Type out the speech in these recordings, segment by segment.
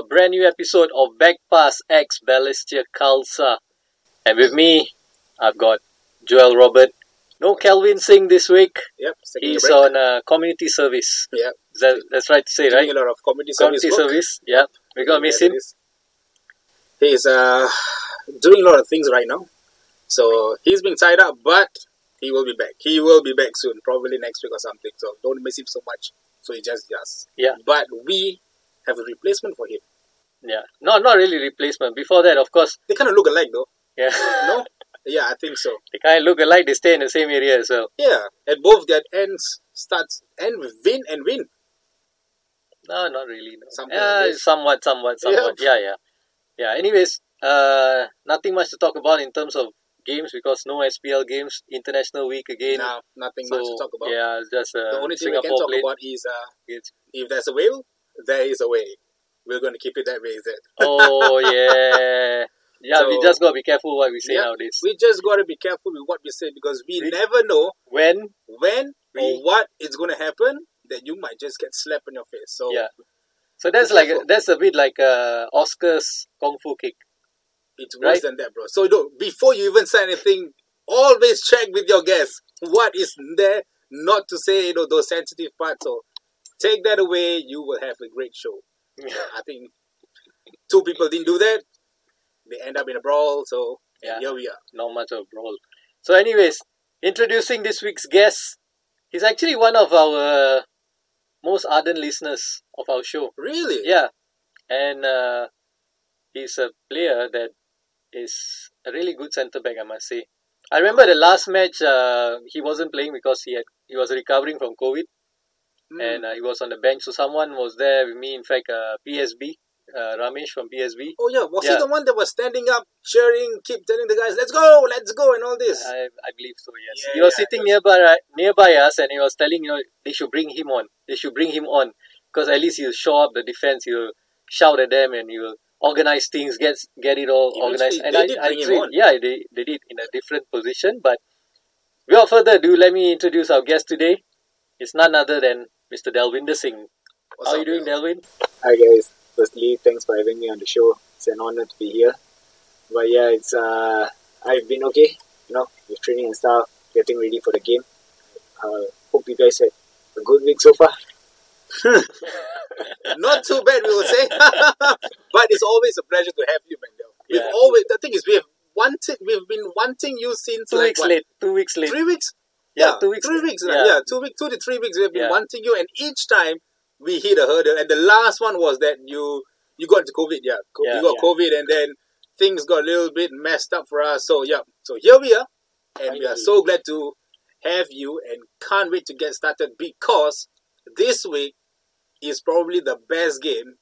A brand new episode of Backpass X Balestier Khalsa. And with me, I've got Joel Robert. No Kelvin Singh this week. Yep, a He's on uh, community service. Yep. That, that's right to say, doing right? a lot of community service. Community work. service. Yeah. We're to miss him. He's uh, doing a lot of things right now. So he's being tied up, but he will be back. He will be back soon, probably next week or something. So don't miss him so much. So he just does. Yeah. But we have a replacement for him. Yeah. No, not really replacement. Before that, of course, They kind of look alike though. yeah. No? yeah, I think so. they kind of look alike. They stay in the same area as well. Yeah. At both their ends starts end with win and win. No, not really. No. Something yeah, like somewhat, somewhat, somewhat. Yeah, yeah, yeah. Anyways, uh, nothing much to talk about in terms of games because no SPL games. International week again. Now nothing so much to talk about. yeah, it's just uh, the only thing we can talk played. about is uh, It's- if there's a will, there is a way. We're going to keep it that way, is it? oh yeah, yeah. we just gotta be careful what we say Yeah. nowadays. We just got to be careful with what we say because we We- never know when when We- or what is going to happen that you might just get slapped in your face. So yeah, so that's like careful. that's a bit like uh, Oscar's kung fu kick. it's worse Right. than that, bro. So before you even say anything, always check with your guests what is there not to say, you know, those sensitive parts. So take that away, you will have a great show. I think two people didn't do that. They end up in a brawl. So Yeah. here we are. not much of a brawl. So, anyways, introducing this week's guest. He's actually one of our most ardent listeners of our show. Really? Yeah, and uh, he's a player that is a really good centre back, I must say. I remember the last match uh, he wasn't playing because he had he was recovering from COVID Hmm. and uh, he was on the bench. So someone was there with me. In fact, uh, PSB uh, Ramesh from PSB. Oh yeah, was Yeah. he the one that was standing up, cheering, keep telling the guys, "Let's go, let's go," and all this? I, I believe so. Yes, Yeah, he was yeah, sitting it nearby nearby us, and he was telling you know they should bring him on. They should bring him on because at least he'll show up the defense. He'll shout at them and he'll organize things, get get it all organized. And I, did I bring him agree. on. yeah, they they did in a different position. But without further ado, let me introduce our guest today. It's none other than Mr. Delwinder Singh. What's How are you doing, Bill? Delvin? Hi guys. Firstly, thanks for having me on the show. It's an honor to be here. But yeah, it's uh, I've been okay. You know, with training and stuff, getting ready for the game. Uh, hope you guys had a good week so far. Not too bad, we will say. but it's always a pleasure to have you, Mendel. We've Yeah. always the thing is we have wanted we've been wanting you since Two like weeks what, late. Two weeks late. three weeks. Yeah, two weeks Three weeks. right? Yeah. Yeah. two weeks, two to three weeks. We have been Yeah. wanting you, and each time we hit a hurdle. And the last one was that you you got into COVID. Yeah, Co- Yeah, you got. COVID, and then things got a little bit messed up for us. So yeah, so here we are, and we are Finally. so glad to have you, and can't wait to get started because this week is probably the best game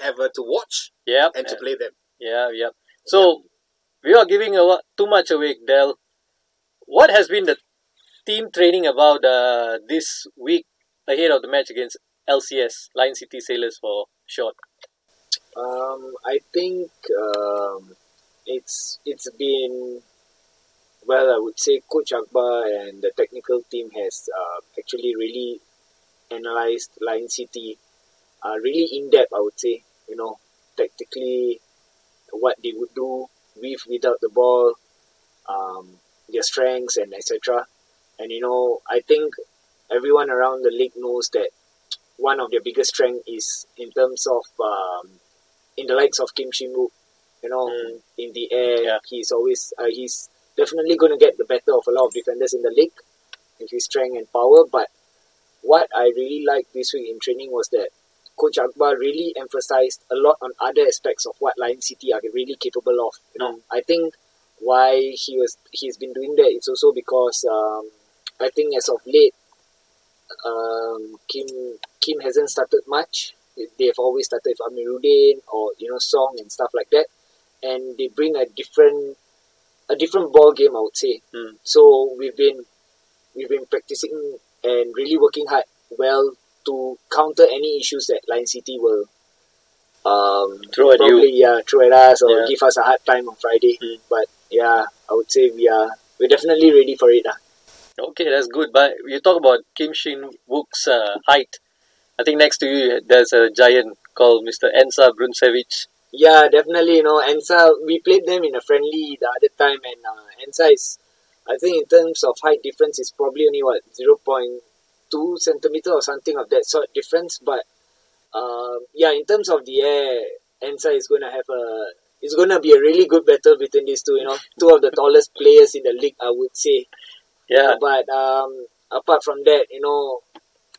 ever to watch Yeah, and to play them. Yeah, yeah. So we are giving a, too much away, Dell. What has been the team training about uh, this week ahead of the match against LCS, Lion City Sailors for short? Um, I think um, it's it's been well. I would say Coach Akbar and the technical team has uh, actually really analyzed Lion City uh, really in depth. I would say you know tactically what they would do with without the ball, um, their strengths and etc. And you know I think everyone around the league knows that one of their biggest strength is in terms of um, in the likes of Kim Shin Wook, you know, Mm. in the air, Yeah. he's always uh, he's definitely going to get the better of a lot of defenders in the league with his strength and power. But what I really liked this week in training was that Coach Akbar really emphasized a lot on other aspects of what Lion City are really capable of. You know, I think why he was he's been doing that it's also because um, I think as of late um, Kim Kim hasn't started much. They have always started with Amiruddin or you know Song and stuff like that, and they bring a different a different ball game. I would say. Hmm. So we've been we've been practicing and really working hard well to counter any issues that Lion City will um, Throw at you. probably yeah throw at us or Yeah. give us a hard time on Friday. Hmm. But yeah, I would say we are we're definitely ready for it. ah. Okay, that's good. But you talk about Kim Shin Wook's uh, height. I think next to you there's a giant called Mr. Ensar Bruncevic. Yeah, definitely. You know, Ensar, we played them in a friendly the other time, and uh, Ensar is, I think, in terms of height difference, is probably only what zero point two centimeter or something of that sort difference. But um, yeah, in terms of the air, Ensar is going to have a. It's going to be a really good battle between these two. You know, two of the tallest players in the league, I would say. Yeah, But um, apart from that, you know,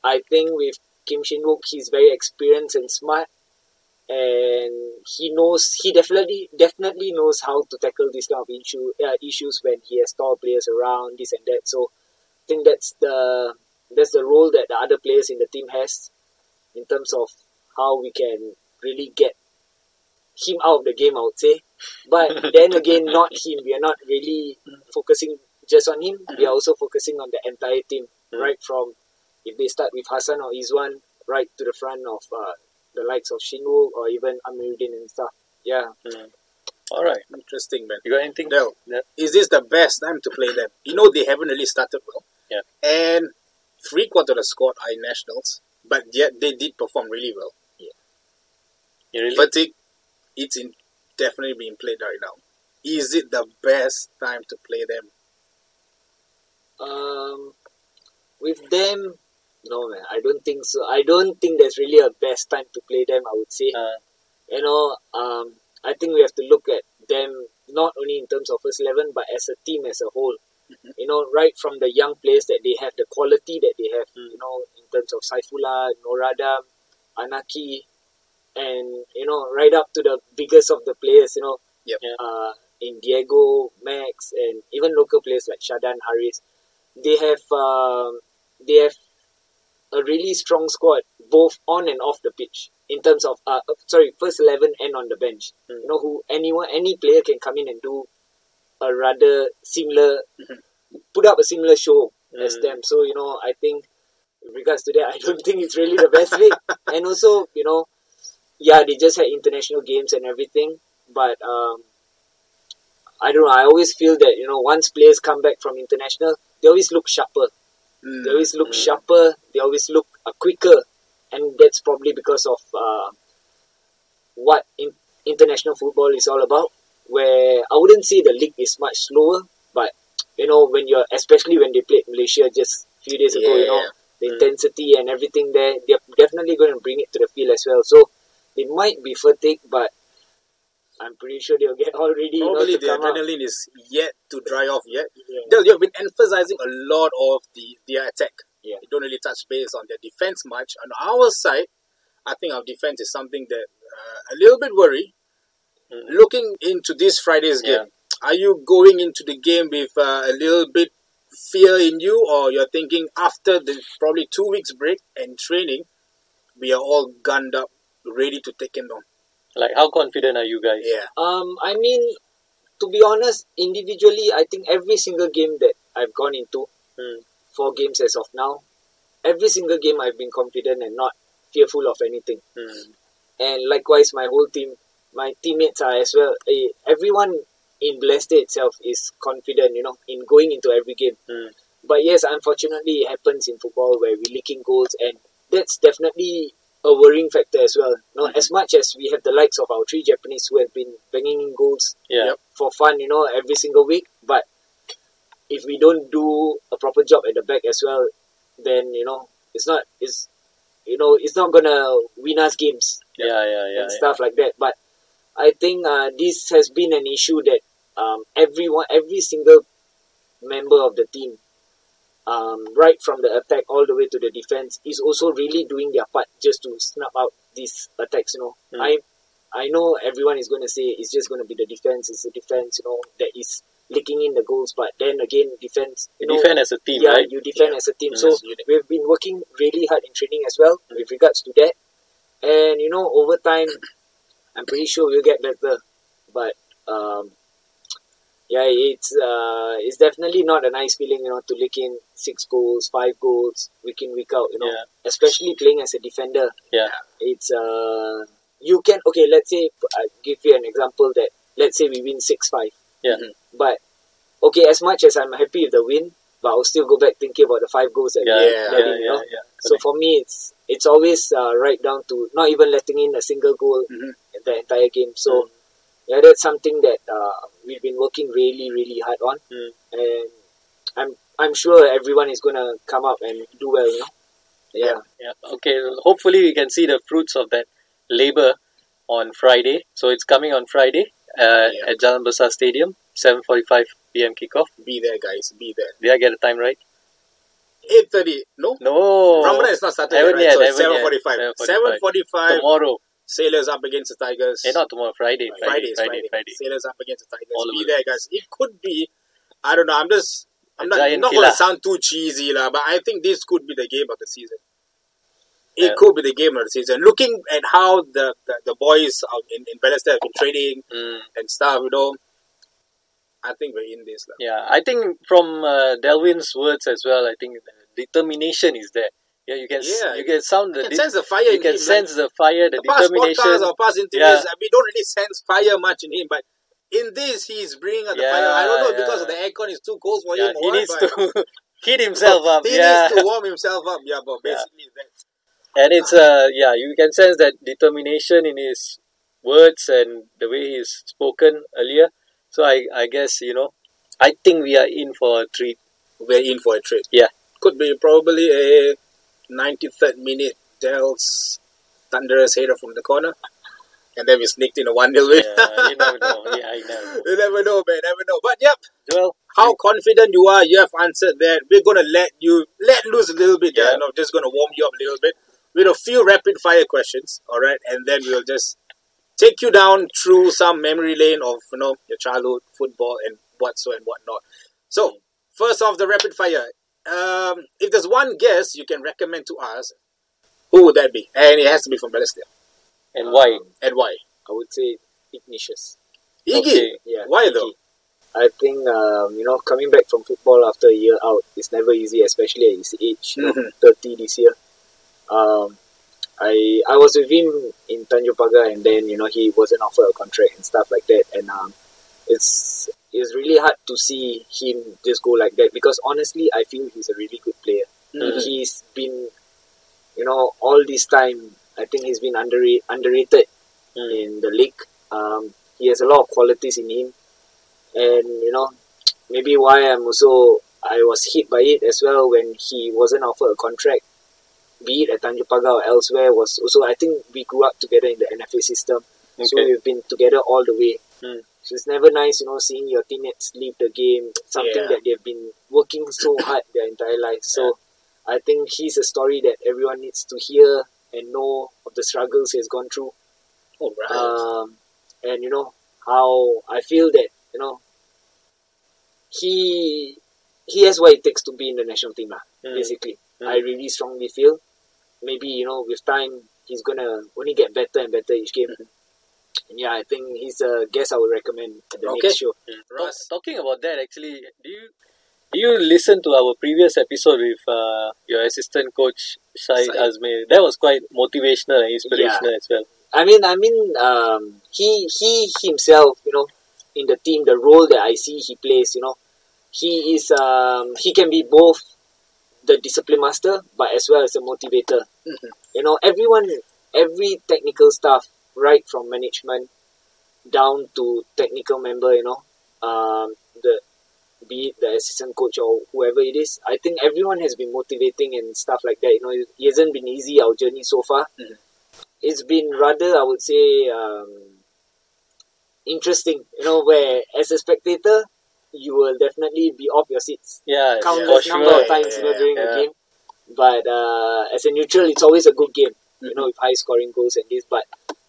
I think with Kim Shin Wook, he's very experienced and smart, and he knows he definitely definitely knows how to tackle these kind of issue uh, issues when he has tall players around this and that. So I think that's the that's the role that the other players in the team has in terms of how we can really get him out of the game. I would say, but then again, not him. We are not really focusing just on him. We are also focusing on the entire team, Mm. right from if they start with Hassan or Izwan, right to the front of uh, the likes of Shinwoo or even Amiruddin and stuff. Yeah. all right. Interesting, man. You got anything? Del, Yeah. is this the best time to play them? You know they haven't really started well. Yeah. And three quarter of the squad are in nationals, but yet they did perform really well. You really? Fatigue, it's in definitely being played right now. Is it the best time to play them? Um, with them, no man, I don't think so. I don't think there's really a best time to play them. I would say, Uh, you know, um, I think we have to look at them not only in terms of first eleven, but as a team as a whole. You know, right from the young players that they have, the quality that they have. Mm. You know, in terms of Saifullah, Noradam, Anaki, and you know, right up to the biggest of the players. You know, Yep. Uh, in Diego, Max, and even local players like Shadan Haris, they have um, they have a really strong squad both on and off the pitch in terms of uh, uh, sorry first eleven and on the bench. Mm. You know who anyone any player can come in and do a rather similar put up a similar show as Mm. them. So you know I think regards to that I don't think it's really the best way. and also you know yeah they just had international games and everything, but um, I don't know. I always feel that you know once players come back from international, they always look sharper. Mm. They always look Mm. sharper. They always look uh, quicker, and that's probably because of uh, what in, international football is all about. Where I wouldn't say the league is much slower, but you know when you're especially when they played Malaysia just a few days ago, you know the Mm. intensity and everything there, they're definitely going to bring it to the field as well. So it might be fatigue, but I'm pretty sure they'll get all ready. you know, Probably the come out. adrenaline is yet to dry off yet. Yeah. Del, you've been emphasizing a lot of the their attack. Yeah. You don't really touch base on their defense much. On our side, I think our defense is something that uh, a little bit worry. Mm. Looking into this Friday's Yeah. game, are you going into the game with uh, a little bit fear in you, or you're thinking after the probably two weeks break and training, we are all gunned up, ready to take him on? Like, how confident are you guys? Yeah. Um, I mean, to be honest, individually, I think every single game that I've gone into, Mm. four games as of now, every single game I've been confident and not fearful of anything. Mm. And likewise, my whole team, my teammates are as well. Eh, Everyone in Blessed itself is confident, you know, in going into every game. Mm. But yes, unfortunately, it happens in football where we're leaking goals, and that's definitely a worrying factor as well. You know, Mhm. as much as we have the likes of our three Japanese who have been banging in goals Yeah. Yep. for fun, you know, every single week. But if we don't do a proper job at the back as well, then you know it's not it's you know it's not gonna win us games Yeah, yeah, yeah. and yeah. stuff like that. But I think uh, this has been an issue that um, everyone, every single member of the team, um, right from the attack all the way to the defense, is also really doing their part just to snap out these attacks. You know, Mm. I I know everyone is going to say it's just going to be the defense. It's the defense, you know, that is leaking in the goals. But then again, defense, you You know, defend as a team, yeah, right? you defend Yeah. as a team. Mm. So we've been working really hard in training as well with regards to that. And you know, over time, I'm pretty sure we'll get better. But um, yeah, it's uh, it's definitely not a nice feeling, you know, to lick in six goals, five goals week in week out. You know, Yeah. especially playing as a defender. Yeah. It's uh, you can okay. Let's say I give you an example that let's say we win six five. Yeah. But okay, as much as I'm happy with the win, but I'll still go back thinking about the five goals that Yeah, we yeah, let yeah, in, you know. yeah. So for me, it's it's always uh, right down to not even letting in a single goal Mhm. in the entire game. So Mm. Yeah, that's something that uh, we've been working really, really hard on, Mm. and I'm I'm sure everyone is gonna come up and do well. You know, yeah. Yeah. Okay. Hopefully, we can see the fruits of that labor on Friday. So it's coming on Friday uh, Yeah. at Jalan Besar Stadium, 7:45 p.m. kickoff. Be there, guys. Be there. Did I get the time right? Eight thirty. No. No. Ramadan is not started Haven't yet, right? So haven't seven yet. forty-five. 7:45. Seven forty-five. Tomorrow. Sailors up against the Tigers. Eh, not tomorrow. Friday. Friday, Friday. Friday. Friday. Sailors up against the Tigers. All Be there, guys. It could be. I don't know. I'm just. I'm not, not going to sound too cheesy, lah, but I think this could be the game of the season. It Yeah. could be the game of the season. Looking at how the, the, the boys out in, in Balestier have been training Mm, and stuff, you know, I think we're in this. lah. yeah. I think from uh, Delvin's words as well. I think the determination is there. Yeah, you can Yeah. you can sound the You can sense the fire you can him. sense the fire, the the past determination. or past interviews, we don't really sense fire much in him, but in this, he's bringing out the Yeah, fire. I don't know because yeah. of the aircon is too cold for Yeah, him. he needs to heat himself up. He yeah. needs to warm himself up. Yeah, but Yeah. basically that. and it's uh yeah you can sense that determination in his words and the way he's spoken earlier so i i guess you know i think we are in for a treat we're in for a treat. Yeah. Could be probably a 93rd minute Dell's thunderous header from the corner. And then we sneaked in a 1 0 win. yeah, you never know yeah i know you never know, man. Never know. But yep, well how confident you are, you have answered that. We're going to let you let loose a little bit. Yeah. Yeah. No, just going to warm you up a little bit with a few rapid fire questions. All right. And then we'll just take you down through some memory lane of, you know, your childhood, football, and what so and whatnot. So, first off, the rapid fire. Um, if there's one guest you can recommend to us, who would that be? And it has to be from Balestier. and why Um, And why? I would say Ignatius. Iggy. Okay. Yeah. Why Iggy. though? I think um, you know coming back from football after a year out is never easy, especially at his age. You know. Thirty this year. Um, I I was with him in Tanjung Pagar, and then you know he wasn't offered a contract and stuff like that, and um, it's it's really hard to see him just go like that because honestly, I feel he's a really good player. Mhm. He's been, you know, all this time. I think he's been underrated, underrated Mm. in the league. Um, he has a lot of qualities in him, and you know, maybe why I'm also I was hit by it as well when he wasn't offered a contract, be it at Tanjung Pagar or elsewhere. Was also I think we grew up together in the NFA system, so we've been together all the way. Hmm. So it's never nice, you know, seeing your teammates leave the game, something Yeah. that they've been working so hard their entire life. So I think he's a story that everyone needs to hear and know of the struggles he has gone through. All right. Um, and you know how I feel that you know he he has what it takes to be in the national team lah. Mm. Basically, Mm. I really strongly feel maybe you know with time he's gonna only get better and better each game. And yeah, I think he's a guest I would recommend at the Okay. next show. Russ. Talk- talking about that actually do you do you listen to our previous episode with uh, your assistant coach Shahid. Azmir? That was quite motivational and inspirational as well. I mean, I mean, um, he he himself, you know, in the team, the role that I see he plays, you know, he is um, he can be both the discipline master, but as well as a motivator. Mhm. You know, everyone, every technical staff, right from management down to technical member, you know, um, the be it the assistant coach or whoever it is, I think everyone has been motivating and stuff like that. You know, it, it hasn't been easy our journey so far. It's been rather, I would say, um, interesting. You know, where as a spectator, you will definitely be off your seats Yeah, countless for number sure. of times you know, during yeah. the game. But uh, as a neutral, it's always a good game. You know, with high scoring goals and this. But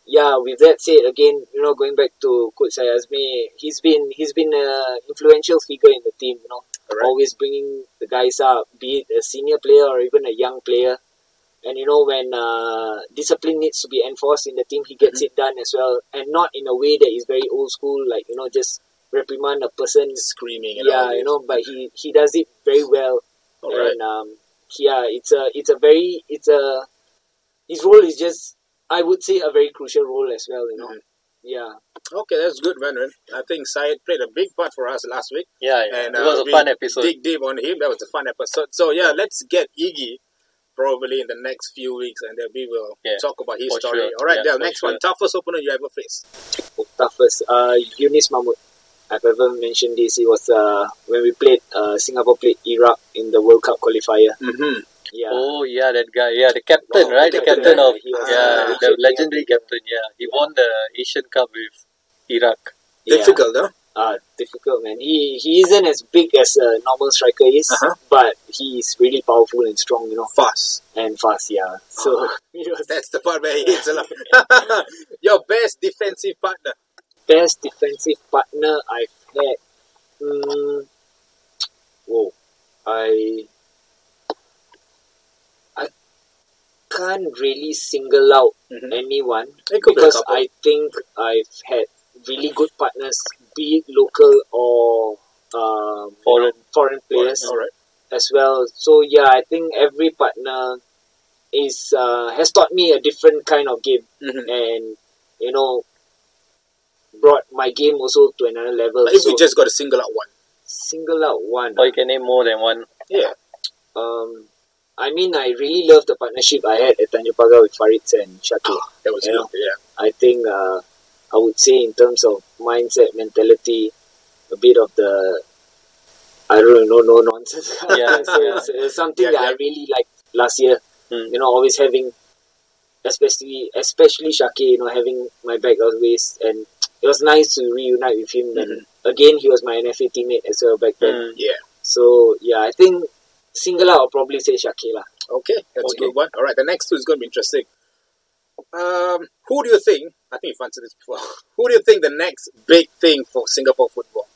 yeah, with that said, again, you know, going back to Coach Sayazmi, he's been he's been an influential figure in the team. You know, Alright. always bringing the guys up, be it a senior player or even a young player. And you know, when uh, discipline needs to be enforced in the team, he gets it done as well, and not in a way that is very old school, like you know, just reprimand a person Screaming. Yeah, you know, but he he does it very well, All right. and um, yeah, it's a it's a very it's a his role is just I would say a very crucial role as well, you know. Mhm. Yeah, Okay, that's good, man. man. I think Syed played a big part for us last week. Yeah, yeah. And, it uh, was a we fun episode. Dig deep on him. That was a fun episode. So, yeah, let's get Iggy probably in the next few weeks, and then we will Yeah, talk about his for story. sure. All right, Yeah, Del, next sure. one. Toughest opponent you ever faced? toughest. Uh, Younis Mahmoud. I've ever mentioned this. It was uh, when we played uh, Singapore played Iraq in the World Cup qualifier. Mm-hmm. Yeah. Oh yeah, that guy. Yeah, the captain, Wow, right? the The captain, captain of yeah, he was, yeah, uh, the Asian legendary captain. Yeah, he won the Asian Cup with Iraq. Yeah. Difficult, huh? Uh, difficult man. He he isn't as big as a normal striker is, Uh-huh. but he's really powerful and strong, you know, Fast. and fast. Yeah. So That's the part where he hits a lot. Your best defensive partner. best defensive partner I've had. Mm, whoa, I I can't really single out Mhm. anyone It be because. I think I've had really good partners, be it local or um, Foreign. foreign players All right. as well. So yeah, I think every partner is uh, has taught me a different kind of game, Mhm. and you know, brought my game also to another level. But if so we just got to single out one. single out one, Or you can name more than one. Yeah. um, I mean, I really love the partnership I had at Tanjung Pagar with Farid and Shakir. That was good. Yeah. I think uh, I would say in terms of mindset, mentality, a bit of the I don't know, no nonsense. Yeah. so it's, it's something Yeah, that yeah. I really liked last year. Mm. You know, always having, especially especially Shaki, you know, having my back always, and it was nice to reunite with him. And again, he was my NFA teammate as well back then. Mm. Yeah. So yeah, I think single out, I'll probably say Shaki lah. Okay, that's Okay. a good one. All right, the next two is going to be interesting. Um, who do you think? I think you've answered this before. Who do you think the next big thing for Singapore football?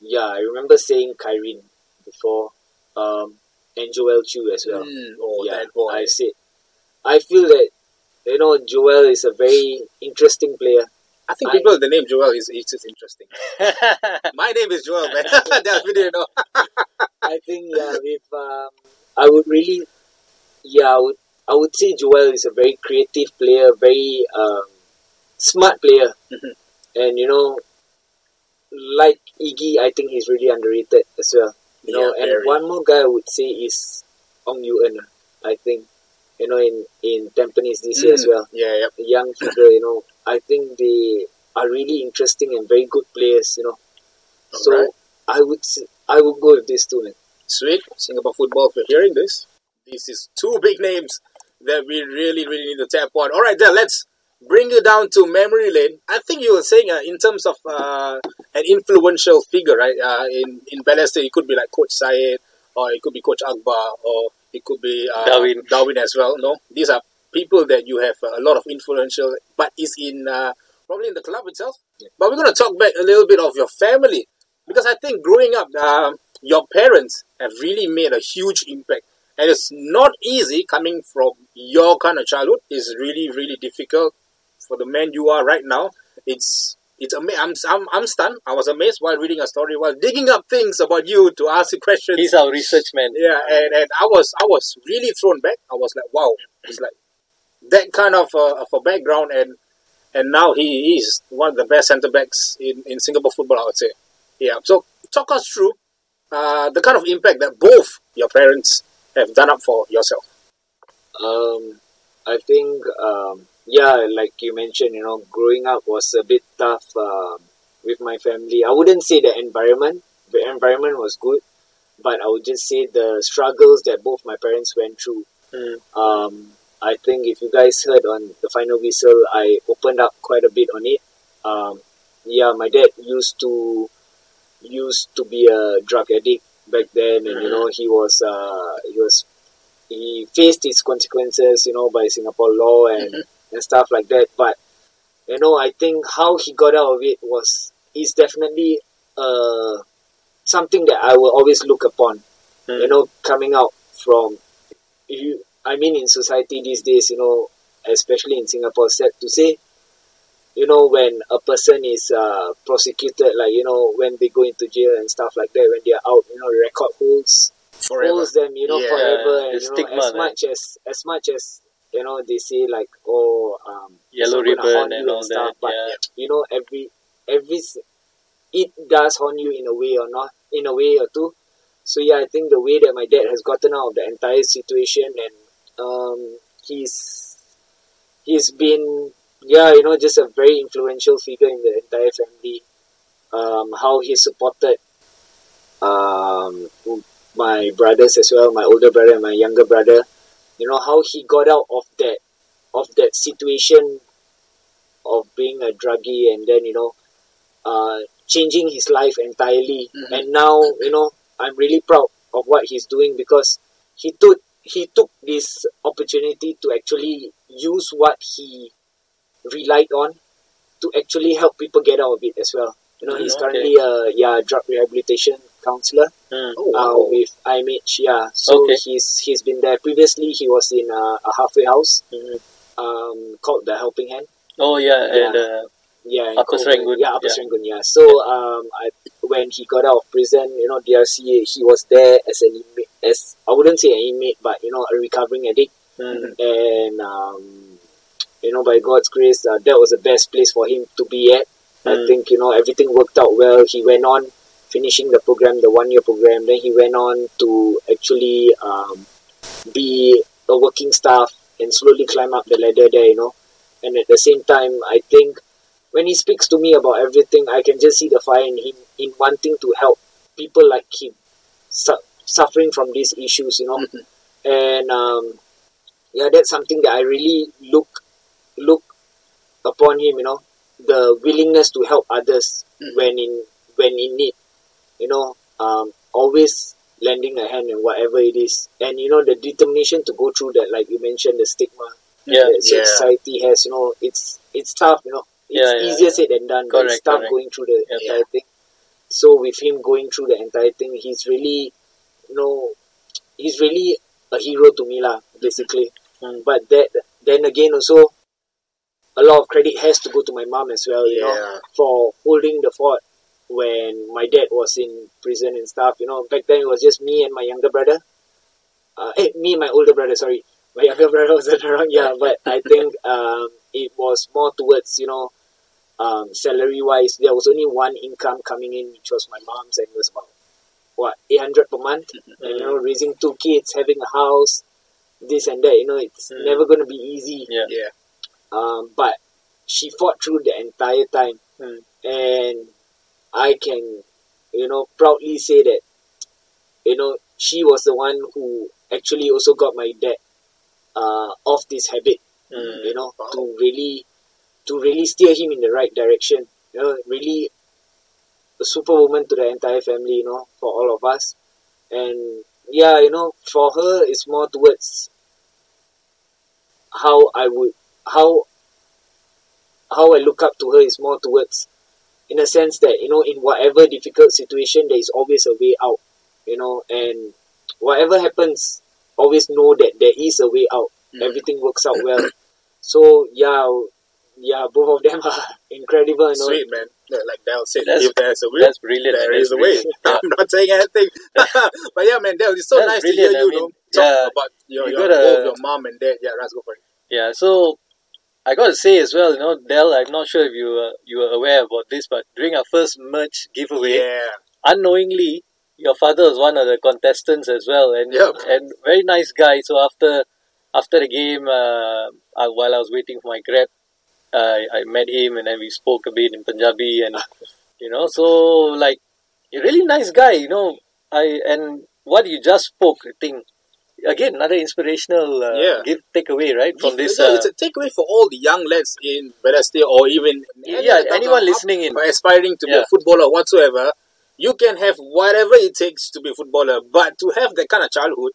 Yeah, I remember saying Kyrene before, um, and Joel Chew as well. Mm, oh, yeah, that boy. I said, I feel that you know Joel is a very interesting player. I think I- people with the name Joel is it's interesting. My name is Joel, man. That's video, you know. I think yeah, if um, I would really, yeah, I would I would say Joel is a very creative player, very um, smart player, Mhm. and you know, like Iggy, I think he's really underrated as well. You know, Yeah, and very. one more guy I would say is Ong Yuen. I think you know in in Tampines this year as Mm, well. Yeah, yeah. young figure, you know, I think they are really interesting and very good players, you know. So Alright. I would I would go with these two, man. Sweet. Singapore football, if you're hearing this, this is two big names that we really, really need to tap on. All right, then let's bring you down to memory lane. I think you were saying uh, in terms of uh, an influential figure, right? Uh, in in Balestier, it could be like Coach Syed, or it could be Coach Akbar, or it could be uh, Darwin. Darwin as well. No, these are people that you have a lot of influential, but is in uh, probably in the club itself. But we're going to talk back a little bit of your family because I think growing up, um, your parents have really made a huge impact, and it's not easy coming from your kind of childhood. It's really, really difficult for the man you are right now. It's it's I'm, I'm I'm stunned. I was amazed while reading a story, while digging up things about you to ask you questions. He's our research man. Yeah, and, and I was I was really thrown back. I was like, wow, it's like that kind of uh, of a background, and and now he is one of the best centre backs in, in Singapore football. I would say, yeah. So talk us through uh, the kind of impact that both your parents have done up for yourself. Um, I think um, yeah, like you mentioned, you know, growing up was a bit tough um, with my family. I wouldn't say the environment. The environment was good, but I would just say the struggles that both my parents went through. Mm. Um, I think if you guys heard on the final whistle, I opened up quite a bit on it. Um, yeah, my dad used to used to be a drug addict back then, and you Mhm. know he was uh, he was he faced his consequences, you know, by Singapore law and and stuff like that. But you know, I think how he got out of it was is definitely uh something that I will always look upon. Mm. You know, coming out from you. I mean, in society these days, you know, especially in Singapore, sad to say, you know, when a person is uh, prosecuted, like you know, when they go into jail and stuff like that, when they are out, you know, record holds Forever. holds them, you know, Yeah, forever. And you know, stigma, as much as as much as you know, they say like, oh, um, Yellow ribbon and all stuff, that. But Yeah. you know, every every it does haunt you in a way or not, in a way or two. so yeah, I think the way that my dad has gotten out of the entire situation and um, he's he's been yeah you know just a very influential figure in the entire family. Um, how he supported um, my brothers as well, my older brother and my younger brother. You know how he got out of that of that situation of being a druggie and then you know uh, changing his life entirely. Mhm. And now you know I'm really proud of what he's doing because he took he took this opportunity to actually use what he relied on to actually help people get out of it as well. You know, Mm, he's okay. currently a yeah drug rehabilitation counselor Mm. Oh, uh, wow. with IMH. Yeah, so Okay. he's he's been there previously. He was in uh, a halfway house Mhm. um, called the Helping Hand. Oh yeah, Yeah. and uh, Yeah, Upper Serangoon, Yeah, Upper yeah. Serangoon. Yeah. So um, I when he got out of prison, you know, DRC, he was there as an inmate, as I wouldn't say an inmate, but you know, a recovering addict. mm, And um, you know, by God's grace, uh, that was the best place for him to be at. I Mm. think you know everything worked out well. He went on finishing the program, the one year program. Then he went on to actually um, be a working staff and slowly climb up the ladder there. You know, and at the same time, I think when he speaks to me about everything, I can just see the fire in him in wanting to help people like him su- suffering from these issues. You know, Mhm. and um, yeah, that's something that I really look look upon him. You know, the willingness to help others Mhm. when in when in need. You know, um, always lending a hand in whatever it is, and you know the determination to go through that, like you mentioned, the stigma yeah, that Yeah. society has. You know, it's it's tough. You know, it's Yeah, yeah, easier said than done. but it's Correct, tough correct. going through the entire thing. So with him going through the entire thing, he's really, you know, he's really a hero to me lah, basically. Mm. But that then again also, a lot of credit has to go to my mom as well. You know, for holding the fort when my dad was in prison and stuff. You know, back then it was just me and my younger brother. Uh, eh, me and my older brother. Sorry, my younger brother wasn't around. Yeah, but I think um, it was more towards you know, um, salary wise. There was only one income coming in, which was my mom's, and it was about what eight hundred per month. And you know, raising two kids, having a house, this and that. You know, it's Mm. never gonna be easy. yeah, Yeah. Um, but she fought through the entire time, Mm. and I can, you know, proudly say that, you know, she was the one who actually also got my dad uh, off this habit. Mm. You know, Wow. to really, to really steer him in the right direction. You know, really, a superwoman to the entire family. You know, for all of us, and yeah, you know, for her, it's more towards how I would how how I look up to her is more towards in a sense that you know in whatever difficult situation there is always a way out you know and whatever happens always know that there is a way out Mm. everything works out well so yeah yeah both of them are incredible you know Sweet man. Like Dal said, That's- if there's a will, That's brilliant. there man, is a way. I'm not saying anything. but yeah, man, Dal, it's so That's nice to hear brilliant, I you mean, know, talk yeah, about your, you your, gotta- both your mom and dad. Yeah, Raz, go for it. Yeah, so I got to say as well, you know, Dell, I'm not sure if you uh, you were aware about this, but during our first merch giveaway, Yeah. unknowingly, your father was one of the contestants as well, and Yep. and very nice guy. So after after the game, uh, uh, while I was waiting for my grab, uh, I met him and then we spoke a bit in Punjabi, and you know, so like a really nice guy, you know. I and what you just spoke, I think. Again, another inspirational uh, Yeah. give takeaway, right? From this, yeah, uh, it's a takeaway for all the young lads in Balestier or even yeah, anyone listening in. aspiring to be a footballer whatsoever. You can have whatever it takes to be a footballer, but to have that kind of childhood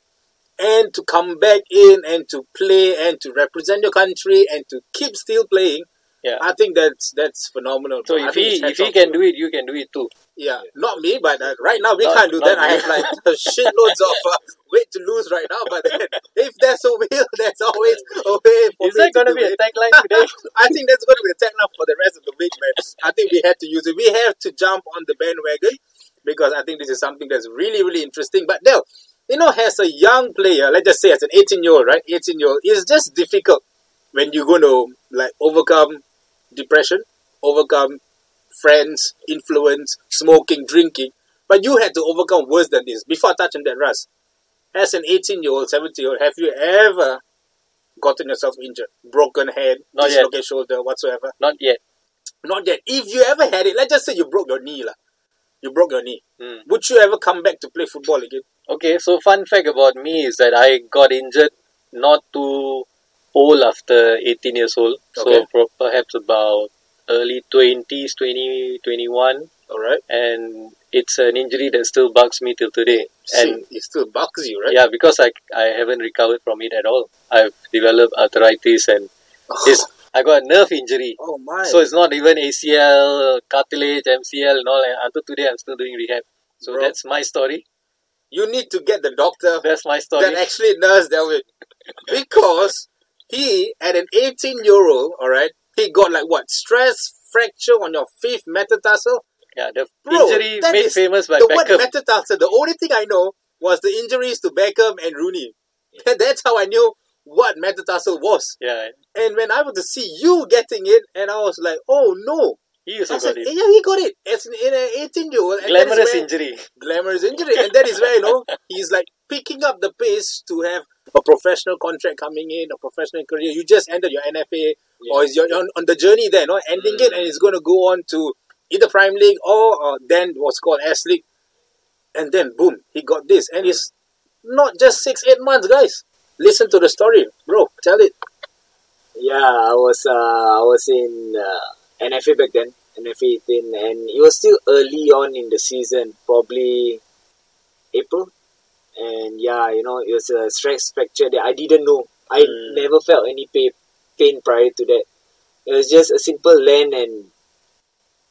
and to come back in and to play and to represent your country and to keep still playing, Yeah. I think that's that's phenomenal. So I if he if he can do it, you can do it too. yeah, not me, but uh, right now we Not- can't do that. I have like shitloads of uh, weight to lose right now. But then, if there's a will, there's always a way for Is me that going to be a tagline today? I think that's going to be a tagline for the rest of the week, man. I think we have to use it. We have to jump on the bandwagon because I think this is something that's really, really interesting. But Del, you know, as a young player, let's just say as an 18 year old, right? 18 year old, it's just difficult when you're going to like overcome depression, overcome friends, influence, smoking, drinking. But you had to overcome worse than this. Before touching that, Russ, as an 18 year old, 17 year old, have you ever gotten yourself injured? Broken head, Not yet. dislocated shoulder, whatsoever? Not yet. Not yet. If you ever had it, let's just say you broke your knee. lah. You broke your knee. Hmm. Would you ever come back to play football again? Okay, so fun fact about me is that I got injured not too old after 18 years old. Okay. So pro- perhaps about early 20s, 20, 21. All right. And it's an injury that still bugs me till today. See, And it still bugs you, right? yeah, because I, I haven't recovered from it at all. I've developed arthritis and oh. it's, I got a nerve injury. Oh my. So it's not even ACL, cartilage, MCL, and all. And until today, I'm still doing rehab. So Bro. that's my story. You need to get the doctor That's my story. that actually knows Delvin. Because he, at an 18 year old, all right, he got like what? Stress fracture on your fifth metatarsal? yeah, the Bro, injury made famous by the word metatarsal, the only thing I know was the injuries to Beckham and Rooney. That's how I knew what metatarsal was. yeah, And when I was to see you getting it, and I was like, oh no. He also I said, got it. yeah, he got it. As in, in an 18 year old. Glamorous injury. glamorous injury. And that is where, you know, he's like picking up the pace to have a professional contract coming in, a professional career. You just ended your NFA or is you're on, on the journey there, no? ending it, and it's going to go on to either Prime League or, or then what's called S League. And then, boom, he got this. And it's not just six, eight months, guys. Listen to the story, bro. Tell it. Yeah, I was uh, I was in uh, NFA back then, NFA 18, and it was still early on in the season, probably April. And yeah, you know, it was a stress fracture that I didn't know. I Mm. never felt any pain, pain prior to that. It was just a simple land and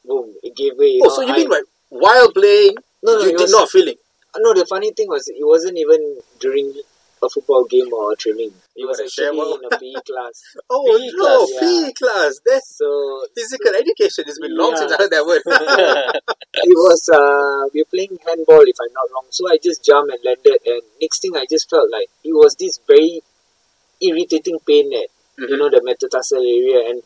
boom, it gave way. Oh, know, so you I- mean like while playing, No, no, you did was- not feel it? No, the funny thing was, it wasn't even during a football game or training. It You was actually in a PE class. Oh, PE no, class, yeah. PE class. That's So physical education. It's been long Yeah. since I heard that word. it was uh we were playing handball if I'm not wrong. So I just jumped and landed and next thing I just felt like it was this very irritating pain at you know the metatarsal area and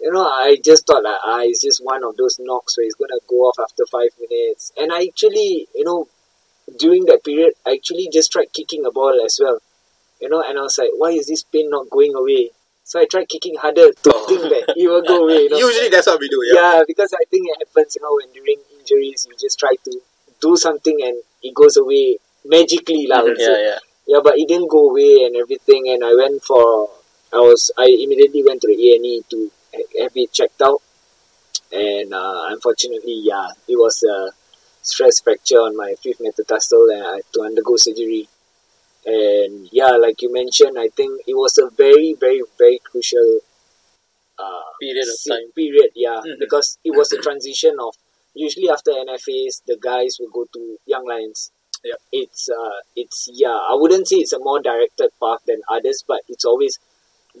you know I just thought like ah it's just one of those knocks where it's gonna go off after five minutes and I actually you know during that period I actually just tried kicking a ball as well. You know, and I was like, why is this pain not going away? So I tried kicking harder to Oh. think that it will go away. You know? Usually that's what we do, yeah. yeah, because I think it happens, you know, when during injuries you just try to do something and it goes away magically, lah. Would yeah, yeah. Yeah, but it didn't go away and everything, and I went for, I was, I immediately went to the A and E to have it checked out, and uh, unfortunately, yeah, it was a stress fracture on my fifth metatarsal, and I had to undergo surgery. And yeah, like you mentioned, I think it was a very, very, very crucial uh, Period of time. period, yeah, Mhm. because it was a transition of usually after NFAs, the guys will go to Young Lions. Yep. It's uh, it's yeah. I wouldn't say it's a more directed path than others, but it's always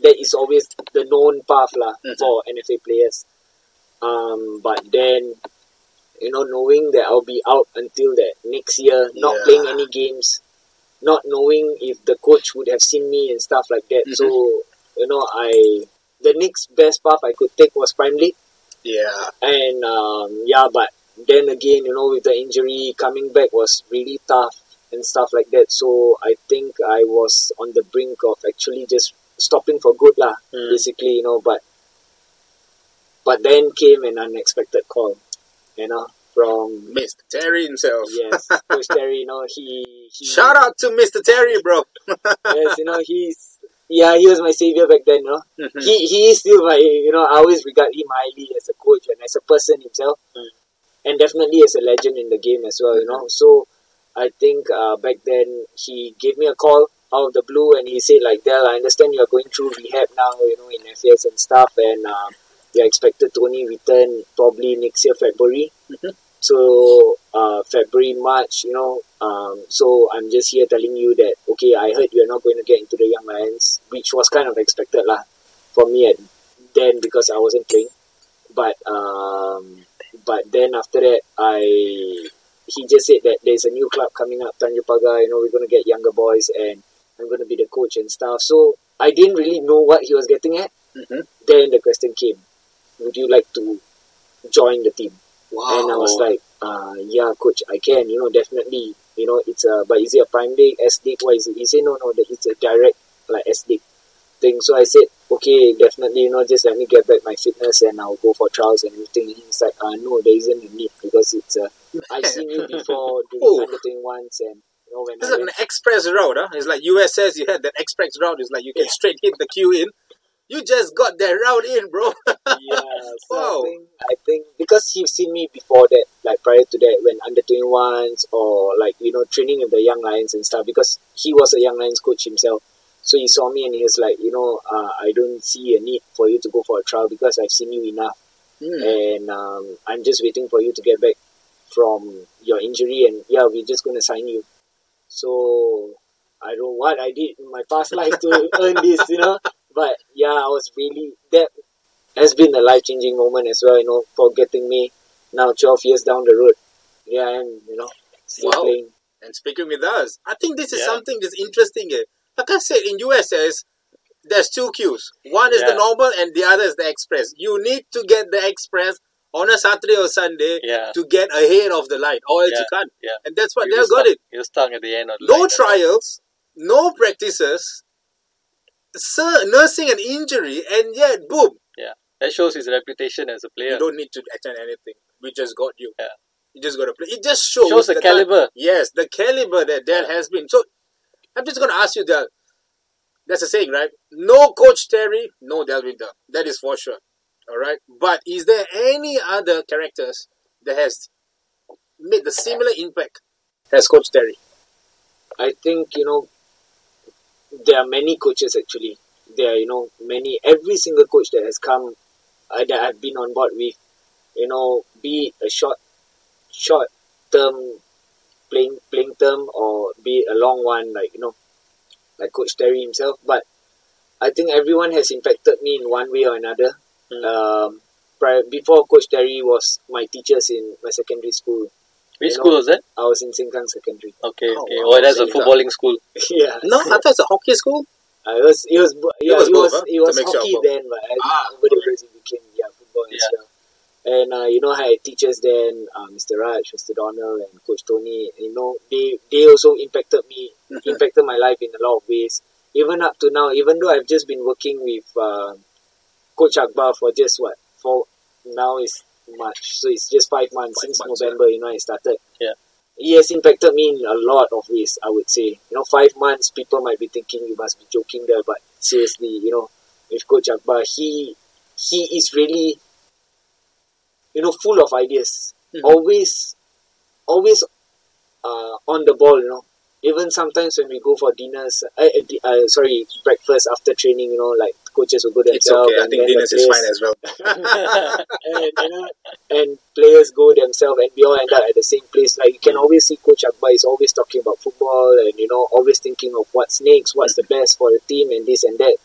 that is always the known path lah Mhm. for NFA players. Um, but then you know, knowing that I'll be out until that next year, not Yeah. playing any games, not knowing if the coach would have seen me and stuff like that. Mhm. So you know, I the next best path I could take was Prime League Yeah. and um, yeah but then again you know with the injury coming back was really tough and stuff like that so i think i was on the brink of actually just stopping for good lah Mm. basically you know but but then came an unexpected call you know from Mr. Terry himself. yes coach terry you know he, he Shout out to Mr. Terry, bro. yes you know he's yeah he was my savior back then you know Mhm. he he is still my you know I always regard him highly as a coach and as a person himself, Mm. and definitely as a legend in the game as well. You know, so I think uh, back then he gave me a call out of the blue and he said like, "Del, I understand you are going through rehab now, you know, in FAS and stuff, and um, you're expected to only return probably next year February." Mhm. So uh, February, March, you know, um, so I'm just here telling you that okay, I heard you're not going to get into the Young Lions, which was kind of expected lah for me at then because I wasn't playing. But um, but then after that, I he just said that there's a new club coming up, Tanjung Pagar. You know, we're gonna get younger boys, and I'm gonna be the coach and stuff. So I didn't really know what he was getting at. Mhm. Then the question came, would you like to join the team? Wow. And I was like, uh, yeah, coach, I can, you know, definitely. You know, it's a, but is it a prime day, S league? What is it? He said, no, no, that it's a direct, like S league thing. So I said, okay, definitely, you know, just let me get back my fitness and I'll go for trials and everything. And he's like, uh, no, there isn't a need because it's, uh, I've seen you before doing Oh. under 21s and, you know, when It's I like went, an express route, huh? It's like USS, you had that express route. It's like you can Yeah. straight hit the queue in. You just got that route in, bro. yeah, so Wow. I think I think because he's seen me before that, like prior to that, when under twenty ones or like you know training with the young lions and stuff. Because he was a young lions coach himself, so he saw me and he was like, you know, uh, I don't see a need for you to go for a trial because I've seen you enough, Hmm. and um, I'm just waiting for you to get back from your injury, and yeah, we're just gonna sign you. So I don't know what I did in my past life to earn this, you know. But yeah, I was really that has been a life changing moment as well, you know, for getting me now twelve years down the road. Yeah, I'm you know still Wow. playing. and speaking with us, I think this is Yeah. something that's interesting here. Like I said, in USS, there's two queues. One is the normal and the other is the express. You need to get the express on a Saturday or Sunday Yeah. to get ahead of the line, or else Yeah. you can't. Yeah. And that's what You're they've got it. You're stuck at the end of the No line. trials, no practices, sir, nursing an injury, and yet, boom, Yeah, That shows his reputation as a player. you don't need to attend anything. We just got you. Yeah. You just got to play. It just shows, Shows the kind- caliber. yes, the caliber that Dell Yeah. has been. So, I'm just going to ask you, Dell. That's a saying, right? No Coach Terry, no Delwinder. That is for sure. All right. But is there any other characters that has made the similar impact as Coach Terry? I think you know there are many coaches actually. There are you know many every single coach that has come uh, that I've been on board with, you know, be a short short term playing playing term or be a long one like you know like Coach Terry himself. But I think everyone has impacted me in one way or another. Mm. Um, prior, before Coach Terry was my teachers in my secondary school. Which You school know- was that? I was in Sengkang Secondary. Okay, Oh, okay. wow. Oh, that's a footballing school. yeah. No, I thought it's a hockey school. Uh, it was it was bo- yeah, was it both, was huh? it was To make sure hockey both. then, but I, Ah, over the okay. years it became yeah football as Yeah. well. And uh, you know, I had teachers then, uh, Mr. Raj, Mr. Donald, and Coach Tony. You know, they they also impacted me, impacted my life in a lot of ways. Even up to now, even though I've just been working with uh, Coach Akbar for just what for now is March, so it's just five months Five since months, November. You know, I started. Yeah. He has impacted me in a lot of ways. I would say, you know, five months. People might be thinking you must be joking there, but seriously, you know, with Coach Akbar, he he is really, you know, full of ideas. Mhm. Always, always, uh, on the ball. You know, even sometimes when we go for dinners, uh, uh, uh, sorry, breakfast after training. You know, like coaches will go It's okay. I think Dinas is fine as well. and, you know, and players go themselves and we all end up at the same place. Like you can always see Coach Akbar is always talking about football and you know always thinking of what's next, what's the best for the team, and this and that.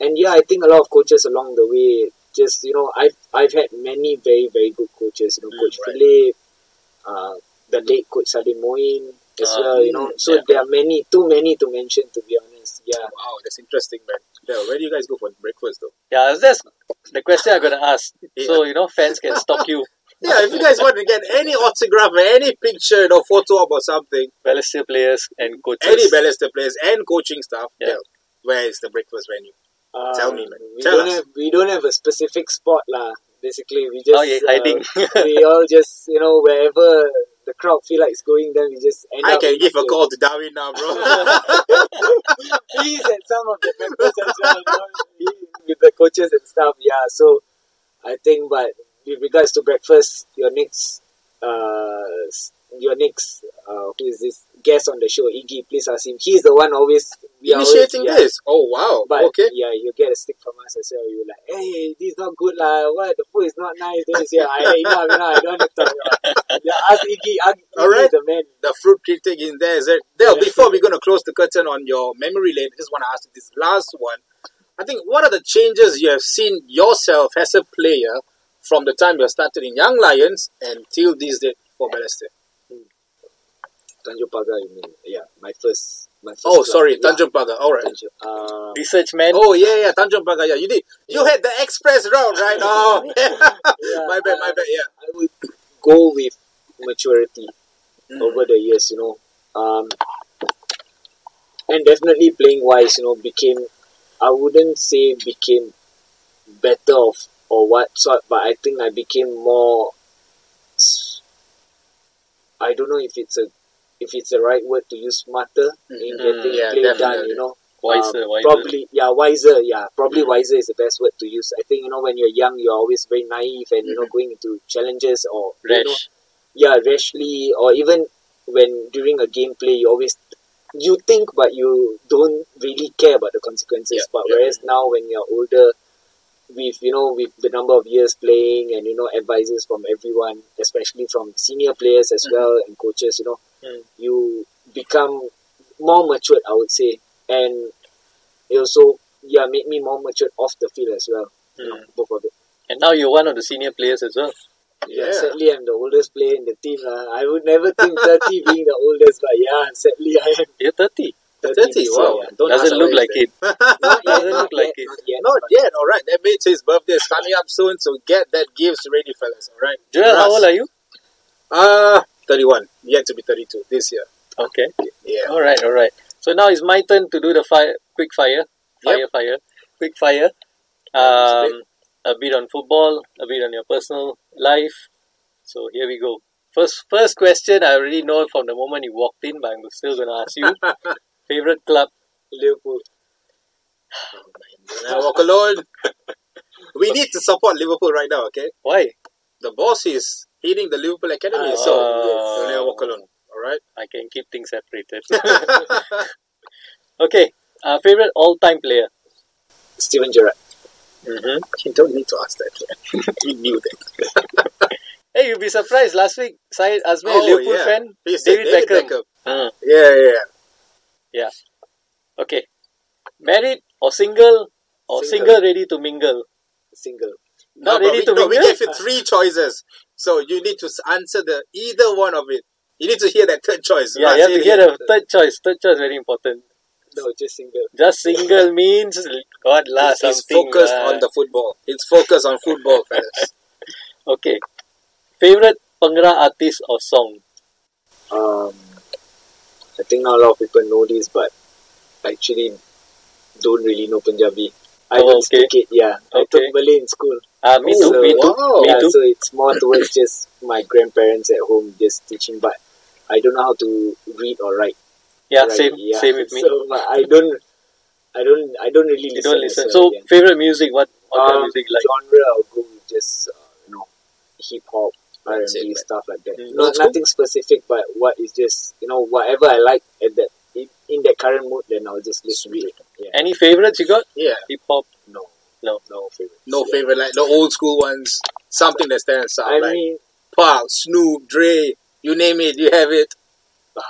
And yeah, I think a lot of coaches along the way just you know I've I've had many very very good coaches. You know, Mm, Coach right. Philip, uh, the late Coach Salim Moin as Uh, well. You know, so yeah. there are many, too many to mention. To be honest, yeah. Wow, that's interesting, man. Yeah, where do you guys go for breakfast, though? Yeah, that's the question I'm gonna ask. Yeah. So you know, fans can stalk you. Yeah, if you guys want to get any autograph or any picture or photo op or something, Balestier players and coaches. any Balestier players and coaching staff, Yeah. yeah. where is the breakfast venue? Tell me, man. Um, We Tell don't us. have we don't have a specific spot lah. Basically, we just Oh, yeah, uh, hiding. we all just you know wherever the crowd feel like it's going, then we just end I can give a call to Darwin now, bro. He's at some of the breakfast as well, you know, with the coaches and stuff. Yeah, so I think, but with regards to breakfast, your next, uh, your next, uh, who is this guest on the show, Iggy? Please ask him. He's the one always are always- Initiating yeah. this. Oh, wow. But okay. yeah, you get a stick from us as well. You're like, hey, this is not good lah. What the food is not nice. Then you say, I you know, you know, I don't have to talk about. Yeah, ask Iggy. Iggy All right. the man. The fruit critic in there. Is there Yeah. before we're going to close the curtain on your memory lane, I just want to ask you this last one. I think, what are the changes you have seen yourself as a player from the time you started in Young Lions until this date for Balestier? Tanjung Pagar, you mean? Yeah, my first. My first Oh, club. sorry, Yeah, Tanjung Pagar. All right. Tanjung. Um, Research man. Oh yeah, yeah, Tanjung Pagar. Yeah, you did. You had the express route, right? Oh, yeah. yeah, my bad, my uh, bad. Yeah. I would go with maturity Mm. over the years, you know. Um, and definitely playing wise, you know, became I wouldn't say became better of or what sort, but I think I became more. I don't know if it's a if it's the right word to use smarter in Mhm. getting Yeah, play done, you know. Wiser, Um, wiser. Probably, yeah, wiser. Yeah, probably Mm. wiser is the best word to use. I think you know when you're young, you're always very naive and you know Mhm. going into challenges or you know, yeah, rashly or even when during a gameplay, you always you think but you don't really care about the consequences. Yeah, but yeah. whereas now when you're older, with you know with the number of years playing and you know advices from everyone, especially from senior players as Mhm. well and coaches, you know. You become more matured, I would say, and it also yeah made me more matured off the field as well. You know, both of it. And now you're one of the senior players as well. Yeah. Sadly, I'm the oldest player in the team. Uh. I would never think 30 being the oldest, but yeah, sadly, I am You're 30. 30. 30, wow. yeah. Don't Doesn't look like old it. Not yet, Doesn't not look like it. Not yet. Not yet, alright. That means his birthday is coming up soon, so get that gifts ready, fellas, alright? Joel, how old are you? Uh, 31. Yet to be 32 this year. Okay. Yeah. All right, all right. So now it's my turn to do the fire, quick fire, fire, Yep. fire, quick fire. Um, a bit on football, a bit on your personal life. So here we go. First, first question. I already know from the moment you walked in, but I'm still gonna ask you. Favorite club? Liverpool. I walk alone. we need to support Liverpool right now, okay? Why? The boss is heading the Liverpool Academy, Ah, so yes. never walk alone, alright? I can keep things separated. okay. Uh, favorite all-time player? Steven Gerrard. Mm-hmm. you don't need to ask that. we knew that. Hey, you'll be surprised. Last week, Syed asked me, a Oh, Liverpool yeah. fan. He said David Beckham. Mm. Yeah, yeah, yeah. Okay. Married or single or Single. single, ready to mingle? Single. Not No, ready we, to no, we mingle? gave you three choices, so you need to answer the either one of it. You need to hear that third choice. yeah, you have to hear again. the third choice. Third choice very important. No, just single. Just single means God lah It's, it's focused lah. on the football. It's focused on football, fellas. Okay. Favorite Bhangra artist or song? Um, I think not a lot of people know this, but I actually don't really know Punjabi. I Oh, don't okay. speak it, yeah. I took Malay in school. Ah, me Oh, too. Me too. wow. Me yeah, too. so it's more towards just my grandparents at home just teaching, but I don't know how to read or write. Yeah, right? same. Yeah. Same with me. So I don't, I don't, I don't really you listen. don't listen. So yeah. favorite music? What what Um, music like? genre, I'll go with just uh, you know hip hop, R and B stuff like that. Mm. No, nothing specific, but what is just you know whatever I like at that in, that current mood, then I'll just listen to it. Yeah. Any favorites you got? Yeah. Hip hop. No, No. no favorite. No favorite, like the old school ones. Something that stands out. I like mean, Pac, Snoop, Dre, you name it, you have it. ah,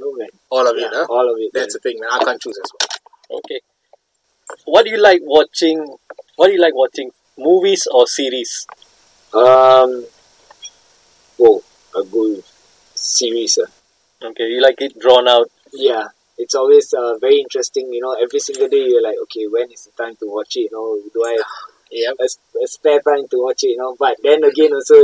know, man. All of Yeah, it, huh? all of it. That's man. the thing, man. I can't choose as well. Okay. What do you like watching? What do you like watching? Movies or series? Um, oh, a good series. Uh. Okay, you like it drawn out. Yeah, it's always uh, very interesting. You know, every single day you're like, okay, when is the time to watch it? You know, do I Yep. a, a spare time to watch it, you know. But then again, also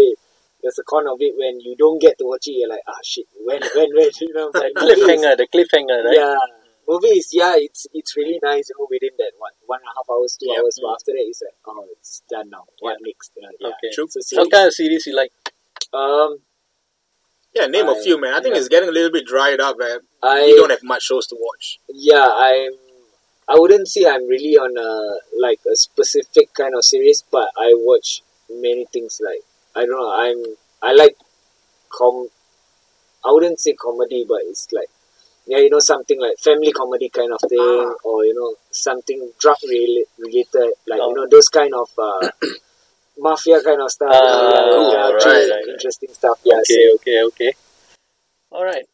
there's a con of it when you don't get to watch it. You're like, ah, shit, when, when, when, you know. The cliffhanger, the cliffhanger, right? yeah, movies, yeah, it's it's really nice. You know, within that what one and a half hours, two Yep. hours. Mm. But after that, it's like, oh, it's done now. What next? You know, yeah. Okay. True. So What kind of series you like? um, Yeah, name a I- few, man. I think yeah. it's getting a little bit dried up, man. I We don't have much shows to watch. yeah, I'm. I wouldn't say I'm really on a like a specific kind of series, but I watch many things. Like I don't know, I'm I like com. I wouldn't say comedy, but it's like yeah, you know, something like family comedy kind of thing, Ah. or you know, something drug rela- related, like Oh. you know, those kind of uh, mafia kind of stuff. Ah, yeah, cool. yeah, Right, right, right. interesting stuff. Yeah, Okay, okay, okay. All right.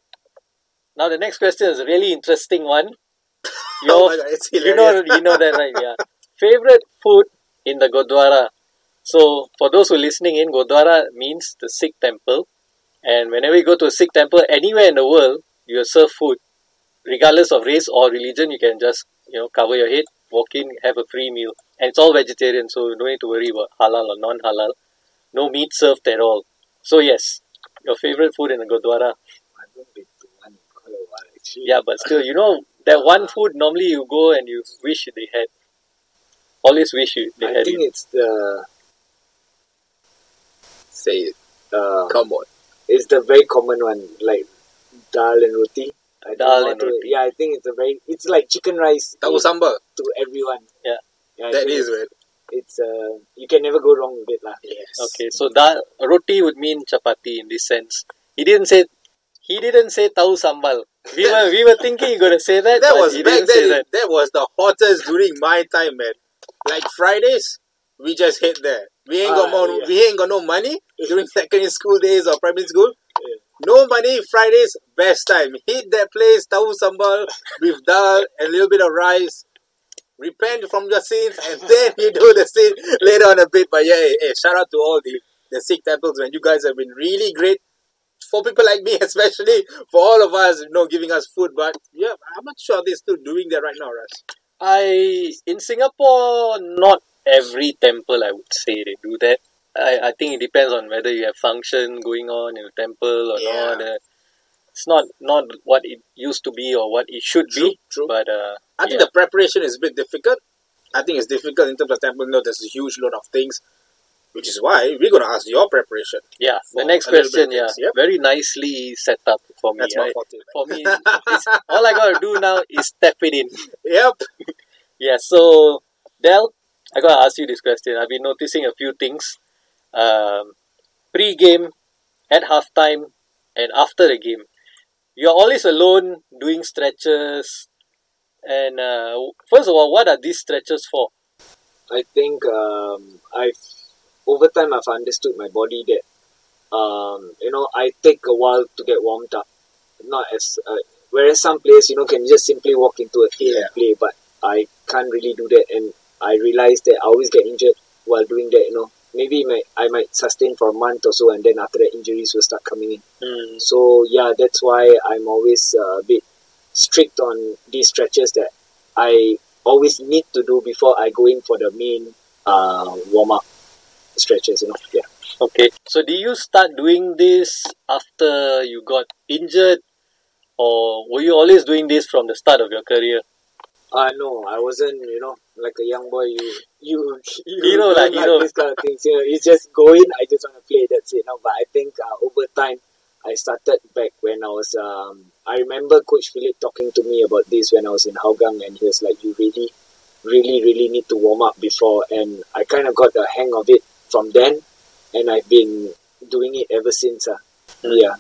Now the next question is a really interesting one. Oh Your my God, you know you know that right? Yeah. Favorite food in the Gurdwara. So for those who are listening in, Gurdwara means the Sikh temple, and whenever you go to a Sikh temple anywhere in the world, you are served food, regardless of race or religion. You can just you know cover your head, walk in, have a free meal, and it's all vegetarian, so you don't need to worry about halal or non-halal. No meat served at all. So yes, your favorite food in the Gurdwara. I haven't been to one in quite a while actually. Yeah, but still, you know that one food normally you go and you wish they had. Always wish you they I had I think it. it's the Say it. uh, Come on. it's the very common one like dal and roti. I Dal and to- roti. Yeah, I think it's a very it's like chicken rice Tahu sambal. to everyone. Yeah. Yeah I That it's, it's uh you can never go wrong with it lah. Yes. Okay, so that roti would mean chapati in this sense. He didn't say he didn't say tau sambal. We were we were thinking you're gonna say that, That was he back then. that. That was the hottest during my time, man. Like Fridays, we just hit there. We ain't got Ah, more. yeah. We ain't got no money during secondary school days or primary school. Yeah. No money. Fridays, best time. Hit that place, tahu sambal with dal and a little bit of rice. Repent from your sins and then you do the sin later on a bit. But yeah, hey, shout out to all the the Sikh temples, man. You guys have been really great for people like me, especially for all of us, you know, giving us food. But yeah, I'm not sure they're still doing that right now, Russ. I in Singapore, not every temple I would say they do that. I, I think it depends on whether you have function going on in a temple or Yeah. not. Uh, It's not not what it used to be or what it should True, be. true. But uh, I think yeah. the preparation is a bit difficult. I think it's difficult in terms of temple. There's a huge load of things, which is why we're gonna ask your preparation. yeah, the next a little bit question, yeah, yep. very nicely set up for me. That's my right? forte. For me, it's, all I gotta do now is step it in. Yep. Yeah, so Del, I gotta ask you this question. I've been noticing a few things. Um, pre-game, at halftime, and after the game. You're always alone doing stretches. And uh, first of all, what are these stretches for? I think um, I've over time I've understood my body that um, you know I take a while to get warmed up. Not as uh, whereas some players you know can just simply walk into a field Yeah. and play, but I can't really do that, and I realized that I always get injured while doing that. You know, maybe my, I might sustain for a month or so, and then after that injuries will start coming in. Hmm, So yeah, that's why I'm always uh, a bit strict on these stretches that I always need to do before I go in for the main uh, warm up stretches. You know, yeah. Okay, so do you start doing this after you got injured, or were you always doing this from the start of your career? Uh no, I wasn't. You know, like a young boy. You you you Hero lah, don't like hero. this kind of things. You know, you just go in. I just want to play. That's it. No, but I think uh, over time. I started back when I was. Um, I remember Coach Philip talking to me about this when I was in Hougang, and he was like, "You really, really, really need to warm up before." And I kind of got the hang of it from then, and I've been doing it ever since. Uh. Yeah,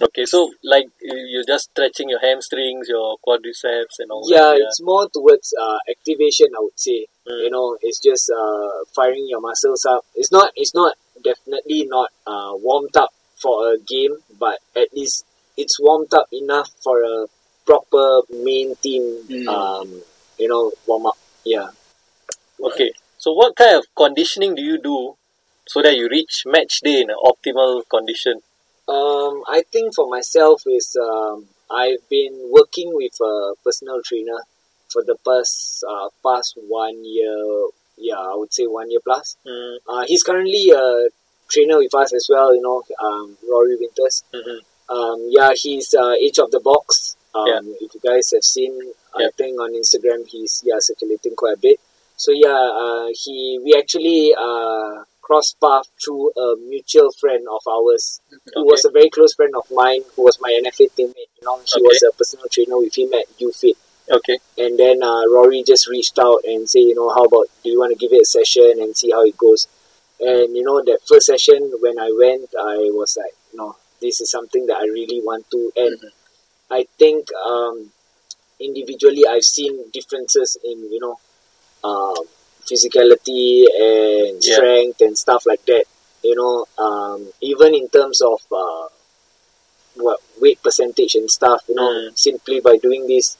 Okay, so like you- you're just stretching your hamstrings, your quadriceps, and all yeah, that. it's more towards uh, activation. I would say. Mm. You know, it's just uh, firing your muscles up. It's not. It's not definitely not uh, warmed up for a game, but at least it's warmed up enough for a proper main team. Mm. Um, you know, warm up. Yeah. Okay, so what kind of conditioning do you do so that you reach match day in an optimal condition? Um, I think for myself is um, I've been working with a personal trainer for the past uh, past one year. Yeah, I would say one year plus. Mm, Uh, he's currently a trainer with us as well. You know, um, Rory Winters. mhm. Um, yeah, he's uh, Age of the Box. Um, Yeah. If you guys have seen, I Yeah. think on Instagram he's yeah circulating quite a bit. So yeah, uh, he we actually uh, crossed path through a mutual friend of ours who was a very close friend of mine who was my NFA teammate. You know, he Okay. was a personal trainer with him at UFIT. Okay, And then uh, Rory just reached out and say, you know, how about do you want to give it a session and see how it goes? And you know, that first session when I went, I was like, no, this is something that I really want to. And I think um, individually, I've seen differences in you know, um, physicality and Yeah. strength and stuff like that. You know, um, even in terms of uh, what weight percentage and stuff. You know, Mm. simply by doing this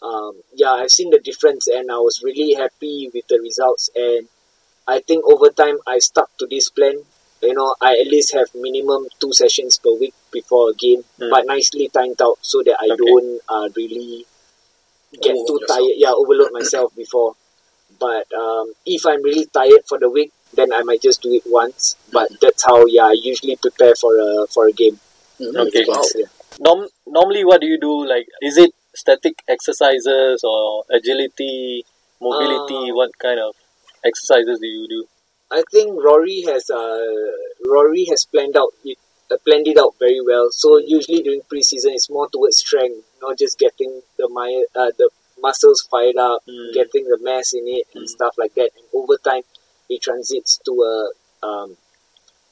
um, yeah, I've seen the difference and I was really happy with the results. And I think over time I stuck to this plan. You know, I at least have minimum two sessions per week before a game, Mm. but nicely timed out so that I Okay. don't uh, really get Overload too yourself. tired. Yeah, overload myself before. But um, if I'm really tired for the week, then I might just do it once. But that's how yeah I usually prepare for a for a game. Okay. Wow. Yeah. Norm- normally, what do you do? Like, is it static exercises or agility, mobility? Uh, what kind of exercises do you do? I think Rory has uh, Rory has planned out it, uh, planned it out very well. So usually during preseason, it's more towards strength, not just getting the my uh, the muscles fired up, Mm. getting the mass in it and Mm. stuff like that. And over time, it transits to a um,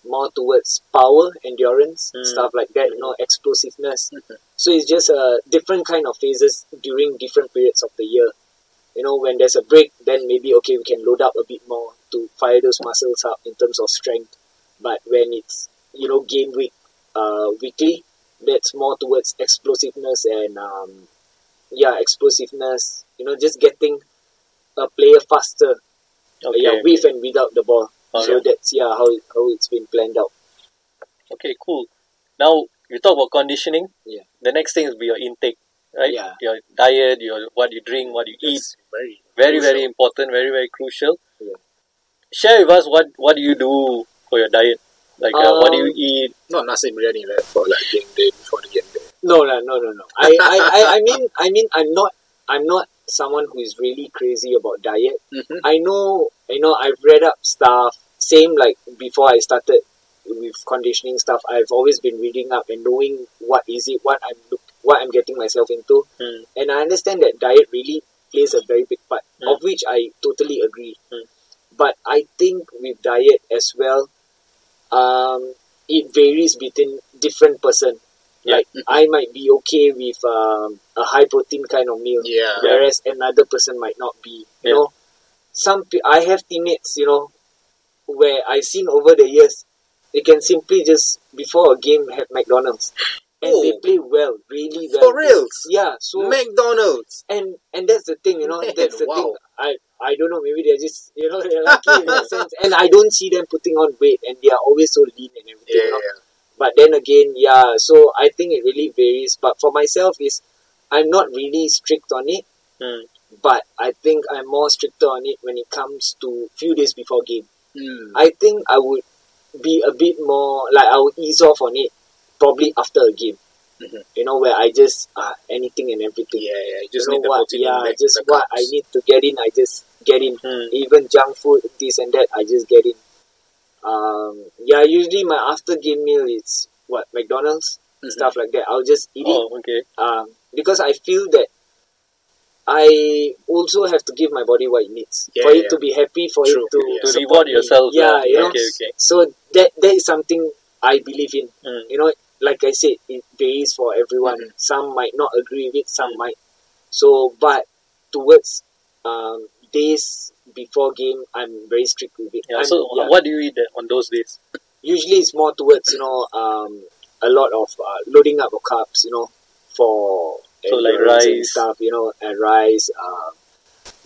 more towards power, endurance, Mm. stuff like that. You know, explosiveness. Mhm. So it's just a different kind of phases during different periods of the year. You know, when there's a break, then maybe okay, we can load up a bit more to fire those muscles up in terms of strength. But when it's you know game week, uh, weekly, that's more towards explosiveness and um, yeah, explosiveness. You know, just getting a player faster. uh, Okay. yeah, with and without the ball. So Alright. that's yeah how how it's been planned out. Okay, cool. Now you talk about conditioning. Yeah. The next thing is be your intake, right? Yeah. Your diet, your what you drink, what you eat. Very Very, very important. Very, very crucial. Yeah. Share with us what what do you do for your diet? Like, uh, what do you Um, eat? not nasi biryani like for like game day before the game. No, no, no, no, no. I, I, I, I mean, I mean, I'm not, I'm not someone who is really crazy about diet. Mm-hmm. I know, you know, I've read up stuff. Same like before I started with conditioning stuff. I've always been reading up and knowing what is it, what I'm, look- what I'm getting myself into, Hmm. and I understand that diet really plays a very big part, Mm. of which I totally agree. Mm. But I think with diet as well, um, it varies between different person. Like I might be okay with um, a high protein kind of meal, Yeah. whereas another person might not be. You Yeah. know, some pe- I have teammates, you know, where I've seen over the years, they can simply just before a game have McDonald's, and they Oh. play well, really well. For reals. Yeah. So McDonald's. and and that's the thing, you know, Man, that's the wow. thing. I I don't know, maybe they're just you know they're lucky in that sense, and I don't see them putting on weight, and they are always so lean and everything. Yeah, you know? yeah. But then again, yeah. So I think it really varies. But for myself, is I'm not really strict on it, Hmm. but I think I'm more stricter on it when it comes to few days before game. Mm. I think I would be a bit more like I would ease off on it probably after a game. Mhm. You know, where I just uh, anything and everything. Yeah, yeah. You just you know what? Yeah, just what. I need to get in, I just get in. Hmm. Even junk food, this and that, I just get in. Um, yeah, usually my after game meal is what McDonald's Mhm. stuff like that. I'll just eat it Oh, okay. um, because I feel that I also have to give my body what it needs Yeah, for it yeah. to be happy, for True, it to yeah. To reward me. yourself. Yeah, you know. Okay, okay. So that that is something I believe in. Mm. You know, like I said, it varies for everyone. Mhm. Some might not agree with it, some Mm. might. So, but towards um, days before game, I'm very strict with it. Yeah. I'm- So, yeah. what do you eat on those days? usually it's more towards you know um, a lot of uh, loading up of carbs. You know, for So, like rice. stuff. You know, and rice. Um,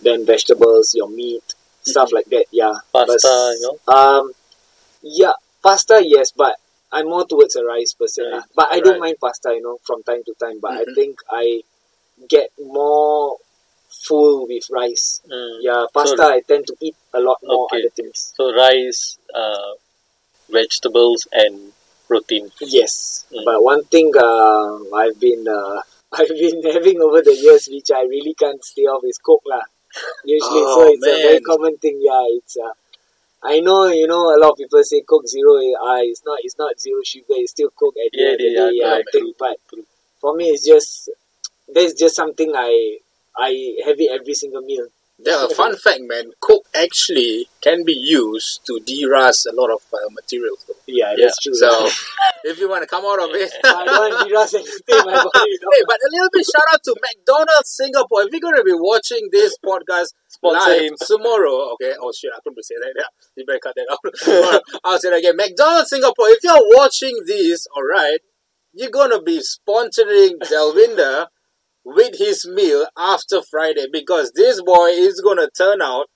then vegetables, your meat, stuff like that. Yeah, Mm-hmm. Pasta, But, you know? Um, yeah, pasta. Yes, but I'm more towards a rice person. Right. But I don't mind pasta. You know, from time to time. But Mhm. I think I get more full with rice. Mm. Yeah, pasta. I tend to eat a lot more Okay. other things. So, rice, uh, vegetables, and protein. Yes, Mm. but one thing uh, I've been uh, I've been having over the years, which I really can't stay off, is Coke lah. Usually, so Oh, it's a very common thing. Yeah, it's. Uh, I know, you know, a lot of people say Coke Zero. Uh, it's not. It's not zero sugar. It's still Coke at the Yeah, end of the yeah, day. Yeah, think. But for me, it's just there's just something I I have it every single meal. There, a fun fact, man. Coke actually can be used to de-rust a lot of uh, materials. Though. Yeah, Yeah, that's true. So, if you want to come out of it, I don't want to de-rust anything. My body. Hey, but a little bit shout out to McDonald's Singapore. If you're going to be watching this podcast Sponsor live tomorrow, okay, oh shit, I couldn't say that. Yeah, you better cut that out. I'll say that again. McDonald's Singapore, if you're watching this, alright, you're going to be sponsoring Delwinder with his meal after Friday because this boy is going to turn out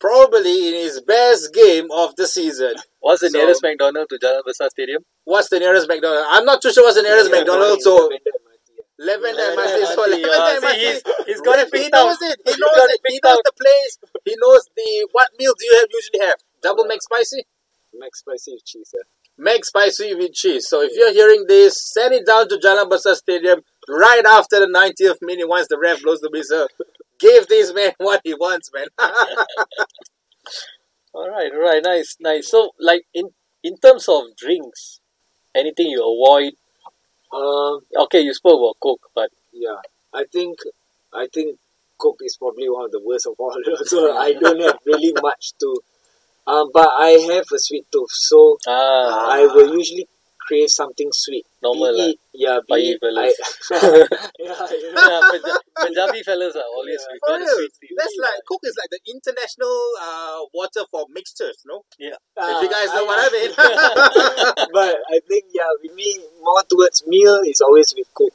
probably in his best game of the season. What's the So- nearest McDonald's to Jalan Besar Stadium? What's the nearest McDonald's? I'm not too sure what's the nearest Yeah, McDonald's, so vendor MRT. Lavender Lavender MRT. So uh, he's- he's got it He knows it. He knows it. He knows the place. He knows the what meal do you have usually have? Double Mac spicy? Mac spicy with cheese. Yeah. Mac spicy with cheese. So if you're hearing this, send it down to Jalan Besar Stadium right after the 90th minute once the ref blows the whistle. Give this man what he wants, man. All right, all right, nice, nice. So, like in in terms of drinks, anything you avoid? Um, Okay, you spoke about Coke, but yeah. I think I think Coke is probably one of the worst of all. so I don't have really much to. Um, but I have a sweet tooth, so ah, I will usually crave something sweet. normal. Be lah. it, yeah, be Bayi it, fellas. I, yeah, you know, yeah, Punja- Punjabi fellas are always Yeah. we For got real. sweet tea. That's like, Coke is like the international uh, water for mixtures, no? Yeah. If Ah, you guys know I- what I mean. but I think yeah, with me more towards meal is always with Coke.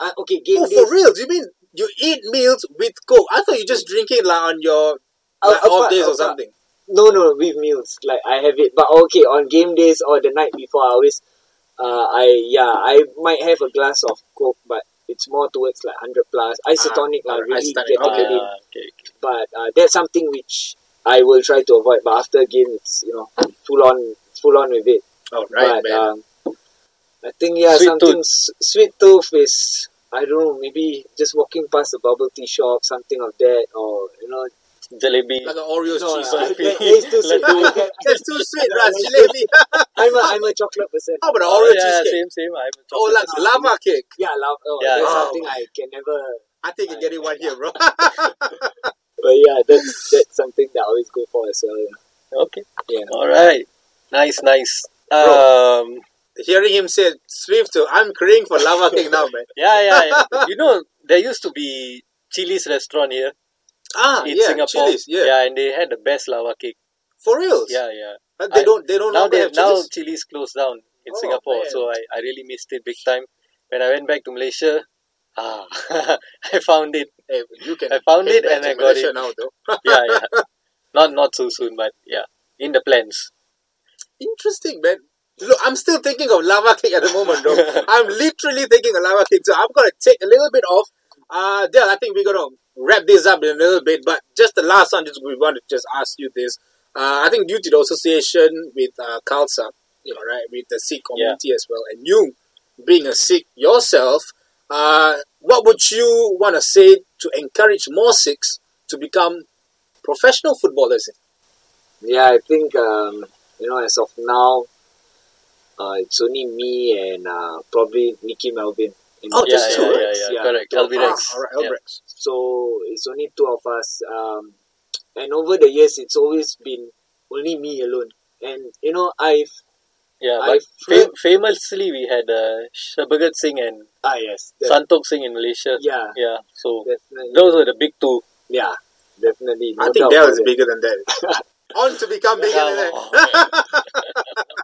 Uh, okay, game oh, days. for real? Do you mean you eat meals with Coke? I thought you just drink it like on your Uh, like, off days or apart- something. No, no, with meals. Like I have it, but okay, on game days or the night before, I always, uh, I yeah, I might have a glass of Coke, but it's more towards like hundred plus isotonic, Ah, like really isotonic, getting okay. it in. Ah, okay, okay. But uh, that's something which I will try to avoid. But after a game, it's you know full on, full on with it. Oh, right, but man. um, I think yeah, Sweet something s- sweet tooth is I don't know, maybe just walking past a bubble tea shop, something of that, or you know, Jalebi. like an Oreo's no, cheese. uh, right? that- that is too sweet. Like- That's too sweet, Raz. Jalebi. I'm a I'm a chocolate person. How about an Oh, Oreo yeah, cheesecake? same, same. I'm a chocolate Oh, chocolate like person. lava cake. Yeah, love. Oh, Yeah, that's yeah. something I can never. I think you're getting one here, bro. But yeah, that's that's something that I always go for as well. Yeah. Okay. Yeah. All right. Nice, nice. Um, Hearing him say Swift, I'm craving for lava cake now, man. yeah, yeah, yeah. You know, there used to be Chili's restaurant here Ah, in yeah, Singapore. Chili's, yeah. and they had the best lava cake. For real? Yeah, yeah. But they I- don't, they don't Now they have now Chili's? Closed down in Oh, Singapore, man. so I, I really missed it big time. When I went back to Malaysia, ah, I found it. Hey, you can I found it and I got Malaysia it. now, though. Yeah, yeah. Not not so soon, but yeah, in the plans. Interesting, man. Look, I'm still thinking of lava cake at the moment, though. I'm literally thinking of lava cake, so I'm gonna take a little bit off. Uh, Del, I think we're gonna wrap this up in a little bit, but just the last one, just we want to just ask you this. Uh, I think due to the association with uh, Khalsa, right, with the Sikh community as well, and you being a Sikh yourself, uh, what would you want to say to encourage more Sikhs to become professional footballers? Yeah, I think um, you know as of now, uh, it's only me and uh, probably Nicky Melvin. In Oh, yeah, just yeah, two, yeah, right? yeah, correct. two of Albirex. us. all right, Yeah. Albirex. So it's only two of us. Um, and over the years, it's always been only me alone. And you know, I've Yeah, I but fam- famously we had uh, Shabagat Singh and ah yes, the- Santokh Singh in Malaysia. yeah, Yeah, so definitely, those were the big two. yeah, definitely. I think doubt Dell about is it. bigger than that. On to become bigger than that.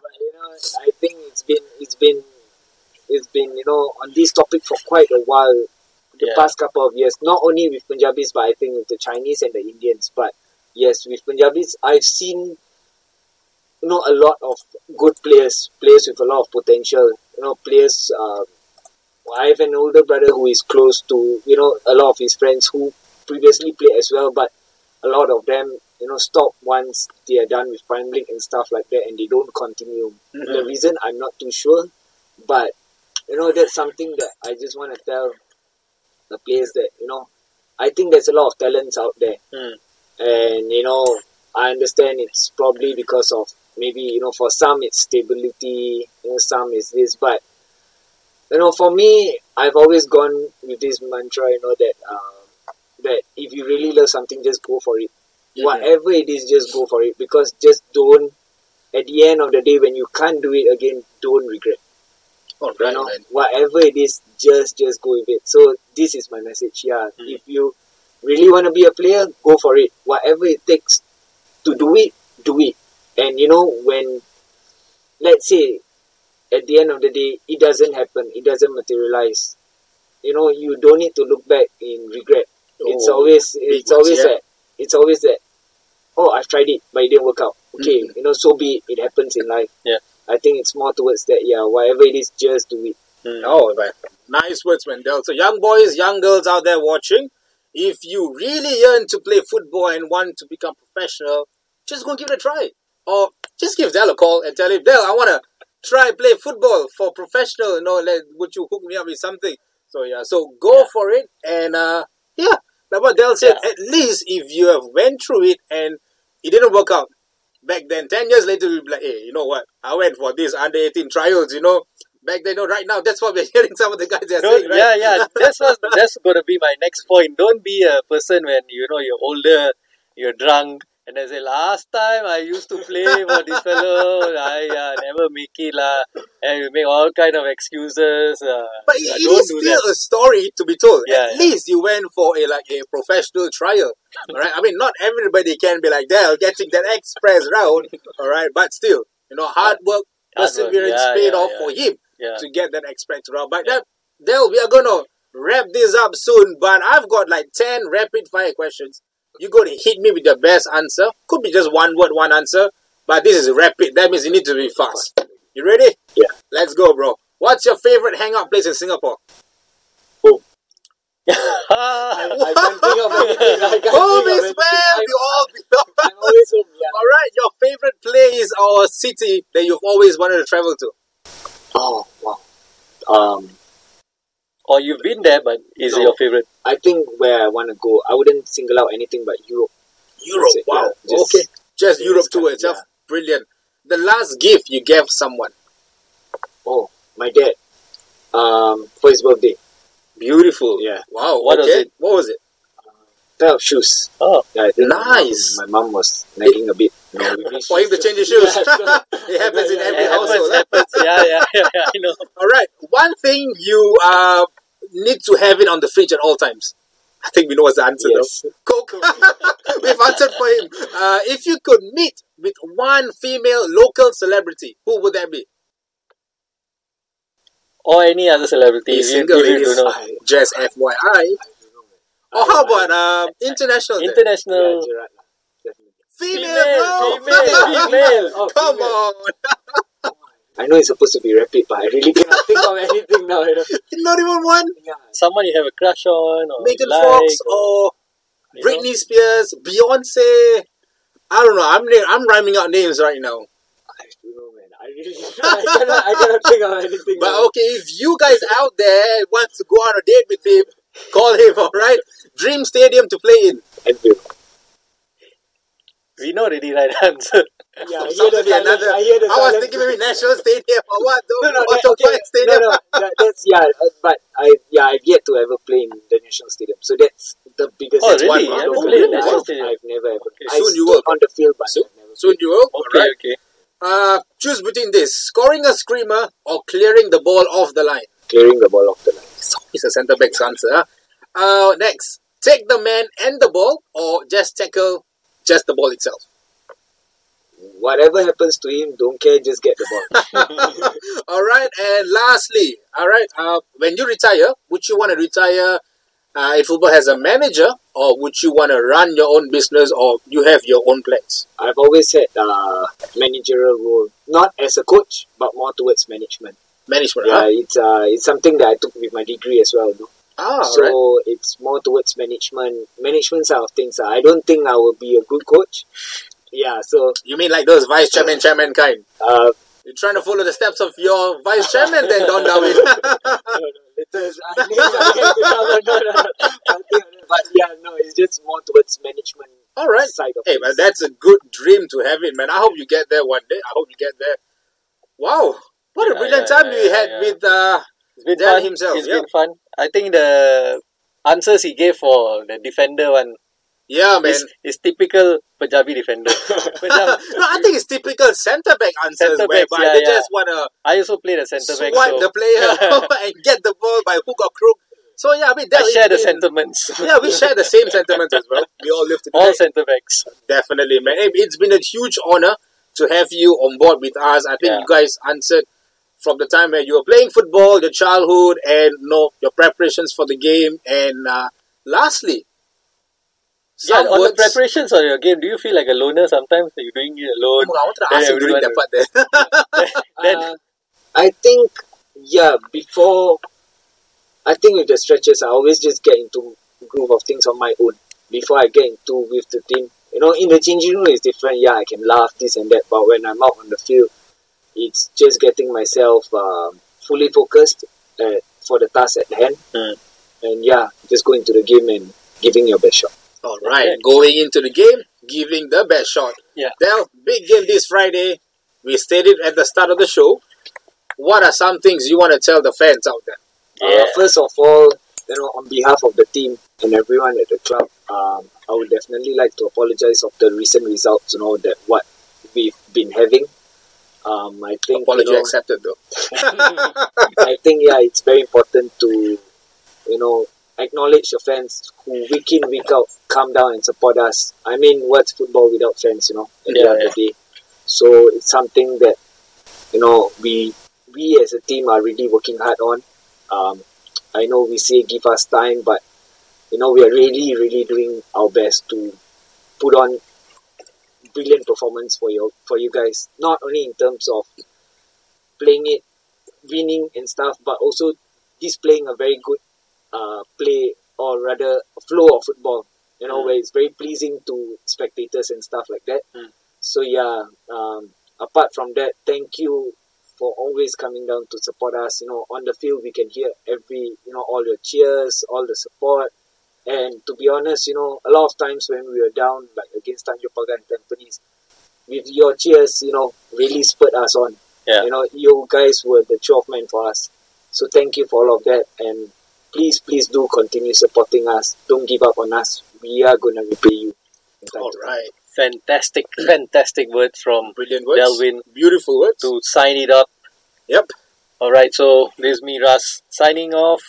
but you know, I think it's been it's been it's been you know on this topic for quite a while. The Yeah. past couple of years, not only with Punjabis, but I think with the Chinese and the Indians. But yes, with Punjabis, I've seen you know a lot of good players, players with a lot of potential. You know, players. Uh, I have an older brother who is close to you know a lot of his friends who previously played as well, but a lot of them you know stop once they are done with prime league and stuff like that, and they don't continue. The reason I'm not too sure, but you know that's something that I just want to tell the players that you know I think there's a lot of talents out there, Mm. and you know I understand it's probably because of maybe you know for some it's stability, you know some is this, but you know for me I've always gone with this mantra, you know that um, that if you really love something, just go for it. Mhm. Whatever it is, just go for it because just don't. At the end of the day, when you can't do it again, don't regret All you right, know man. whatever it is just just go with it so this is my message yeah. Mm. if you really want to be a player go for it. Whatever it takes to do it do it. And you know when let's say at the end of the day it doesn't happen it doesn't materialize you know you don't need to look back in regret. It's Oh, always it's always yeah. that it's always that oh i've tried it but it didn't work out. Okay Mhm. you know so be it. It happens in life. Yeah. i think it's more towards that yeah. Whatever it is just do it Mm. Oh, man. Nice words, Mendel. So, young boys, young girls out there watching, if you really yearn to play football and want to become professional, just go give it a try. or just give Dell a call and tell him, Dell, I want to try play football for professional. You know, like, would you hook me up with something? So yeah, so go Yeah. for it, and uh, yeah, like what Dell said. Yeah. At least if you have went through it and it didn't work out back then, ten years later, you'll be like, hey, you know what? I went for this under eighteen trials. You know, back then, know, right now, that's what we're hearing. Some of the guys are Don't, saying, right? Yeah, yeah. That's what, that's going to be my next point. Don't be a person when you know you're older, you're drunk, and then say, "Last time I used to play for this fellow, I uh, never make it lah," and you make all kind of excuses. Uh, But it it is still that. a story to be told. Yeah, At yeah. least you went for a like a professional trial. All right. I mean, not everybody can be like Dell getting that express route. All right. But still, you know, hard work, Hard work, perseverance yeah, paid yeah, off yeah. for him Yeah. to get that express route. But that, Dell, we are gonna wrap this up soon. But I've got like ten rapid fire questions. You're gonna hit me with the best answer. Could be just one word, one answer. But this is rapid. That means you need to be fast. You ready? Yeah. Let's go, bro. What's your favorite hangout place in Singapore? I, I can't think of anything. Home is where we all belong. I'm, I'm always home. Yeah. All right, your favorite place or city that you've always wanted to travel to? Oh. Um, or you've been there, but is it your favorite? I think where I want to go, I wouldn't single out anything but Europe. Europe. It, Wow. yeah. Just- okay. Just Europe this to country, itself. yeah. Brilliant. The last gift you gave someone. Oh, my dad. Um, for his birthday, Beautiful. Yeah. Wow. What was it? What was it? Pair of shoes. Oh, Yeah, Nice. My mom was nagging a bit. You know, For him to change his shoes. Yeah, it happens in every yeah, household. happens. Yeah, yeah, yeah, yeah, I know. All right. One thing you uh, need to have it on the fridge at all times. I think we know what's the answer Yes. though. Coke. We've answered for him. Uh, if you could meet with one female local celebrity, who would that be? Or any other celebrity. He's single, ladies. don't know. I, Just FYI. I don't know, man. Or how about uh, international? then? Yeah, International. Gerrard lah. Definitely. female, Female, bro. female, female. Oh, Come female. on. I know it's supposed to be rapid, but I really cannot think of anything now. You know? Not even one. Yeah. Someone you have a crush on, or Megan like, Fox or you know. Britney Spears, Beyonce. I don't know. I'm na- I'm rhyming out names right now. I don't know, man. I really I cannot, I cannot think of anything. But now. okay, if you guys out there want to go on a date with him, call him. All right. Dream Stadium to play in. Thank you. We know already right answer. Yeah, I hear Sounds the silence. another- I hear the I was thinking maybe National Stadium or what? No, no, or that, okay. Stadium. No, no, that, that's yeah, uh, but I yeah I've yet to ever play in the national stadium, so that's the biggest. Oh, that's really? one You haven't of the played in only national stadium? I've never ever. Okay, I soon you stood will. on the field, but Soon- never. Soon you will. Okay, right. okay. Uh, choose between this: scoring a screamer or clearing the ball off the line. clearing the ball off the line. It's a centre back's answer. Uh, next, take the man and the ball, or just tackle just the ball itself. Whatever happens to him, don't care. Just get the ball. all right, and lastly, all right, uh, when you retire, would you want to retire uh, if football has a manager, or would you want to run your own business, or you have your own plans? I've always had uh, managerial role, not as a coach, but more towards management. Management, Yeah, huh? it's uh, it's something that I took with my degree as well. No? Ah, so right. it's more towards management, management side of things. uh, I don't think I will be a good coach. Yeah, so You mean like those vice chairman, chairman kind? uh, You're trying to follow the steps of your vice chairman, then Don Darwin. no, no, letters, uh. But yeah, no, it's just more towards management all right. side of Hey, man, that's a good dream to have it, man. I hope you get there one day. I hope you get there. Wow, what a brilliant yeah, time yeah, we had with uh, It's been Dan fun. himself, It's been fun. I think the answers he gave for the defender one yeah, man. is, is typical Punjabi defender. Punjab, no, I think it's typical centre back answers, Centre whereby backs, yeah, they yeah. just want to I also played a centre back. swipe so the player and get the ball by hook or crook. So yeah, I mean, that I share the sentiments. Yeah, we share the same sentiments as well. We all live together. All centre backs. Definitely, man. It's been a huge honor to have you on board with us. I think Yeah. you guys answered from the time where you were playing football, your childhood, and you know, your preparations for the game. And uh, lastly, Yeah, on the preparations of your game, do you feel like a loner sometimes? Are you doing it alone? Oh, I to ask you during that part there. Then Uh, I think, yeah, before, I think with the stretches, I always just get into groove of things on my own before I get into with the team. You know, in the changing room is different. Yeah, I can laugh this and that, but when I'm out on the field, it's just getting myself um, fully focused uh, for the task at hand. Mm. And yeah, just going to the game and giving your best shot. All right, Okay. going into the game, giving the best shot. Yeah. Del, big game this Friday. We stated at the start of the show. What are some things you want to tell the fans out there? Yeah. Uh, first of all, you know, on behalf of the team and everyone at the club, um, I would definitely like to apologize of the recent results. You know that what we've been having. Um, I think Apology you know, accepted, though. I think yeah, it's very important to you know acknowledge the fans who week in week out come down and support us. I mean, what's football without fans? You know, at Yeah, the end of the day. So it's something that you know we we as a team are really working hard on. Um, I know we say give us time, but you know we are really really doing our best to put on brilliant performance for you for you guys. Not only in terms of playing it, winning and stuff, but also displaying a very good uh, play or rather flow of football. You know, Mm. where it's very pleasing to spectators and stuff like that. Mm. So yeah, um, apart from that, thank you for always coming down to support us. You know, on the field we can hear every you know all your cheers, all the support. And to be honest, you know, a lot of times when we were down, like against Tanjong Pagar and Tampines, with your cheers, you know, really spurred us on. Yeah. You know, you guys were the 12 men for us. So thank you for all of that. And please, please do continue supporting us. Don't give up on us. We are going to repay you. in time All to come. right. Fantastic, fantastic words from Brilliant words. Delvin Beautiful words. to sign it up. Yep. All right, so this is me, Russ, signing off.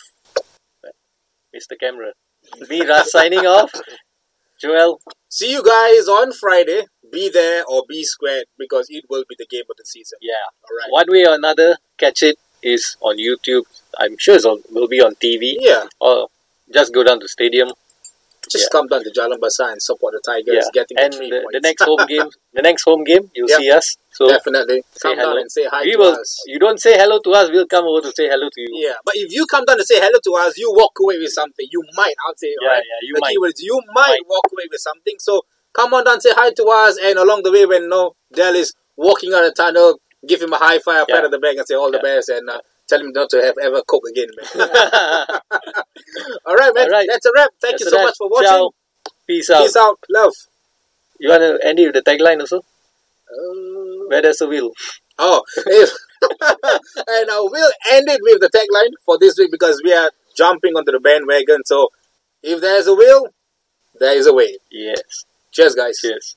Mr. Camera. Me, Russ, signing off. Joel, See you guys on Friday. Be there or be squared because it will be the game of the season. yeah, All right. one way or another, catch it is on YouTube. I'm sure it's on, will be on TV Yeah. or just go down to stadium. Just Yeah. come down to Jalan Besar and support the Tigers, Yeah, getting and the three the, points. the next home game, the next home game, you'll Yep. see us. So Definitely. Come down and say hi we to will. us. You don't say hello to us, we'll come over to say hello to you. Yeah, but if you come down to say hello to us, you walk away with something. You might, I'll say, yeah, right? yeah, you the might. keywords, you might, Might. walk away with something. So come on down, say hi to us, and along the way, when no Del is walking out the tunnel, give him a high five, pat Yeah. on the back, and say all the Yeah. best, and uh, tell him not to have ever coke again, man. all right, man. All right. That's a wrap. Thank That's you so much for watching. Ciao. Peace out. Peace out. Love. You want to end it with the tagline also? Uh, Where there's a will. Oh, if, and I will end it with the tagline for this week because we are jumping onto the bandwagon. So, if there's a will, there is a way. Yes. Cheers, guys. Cheers.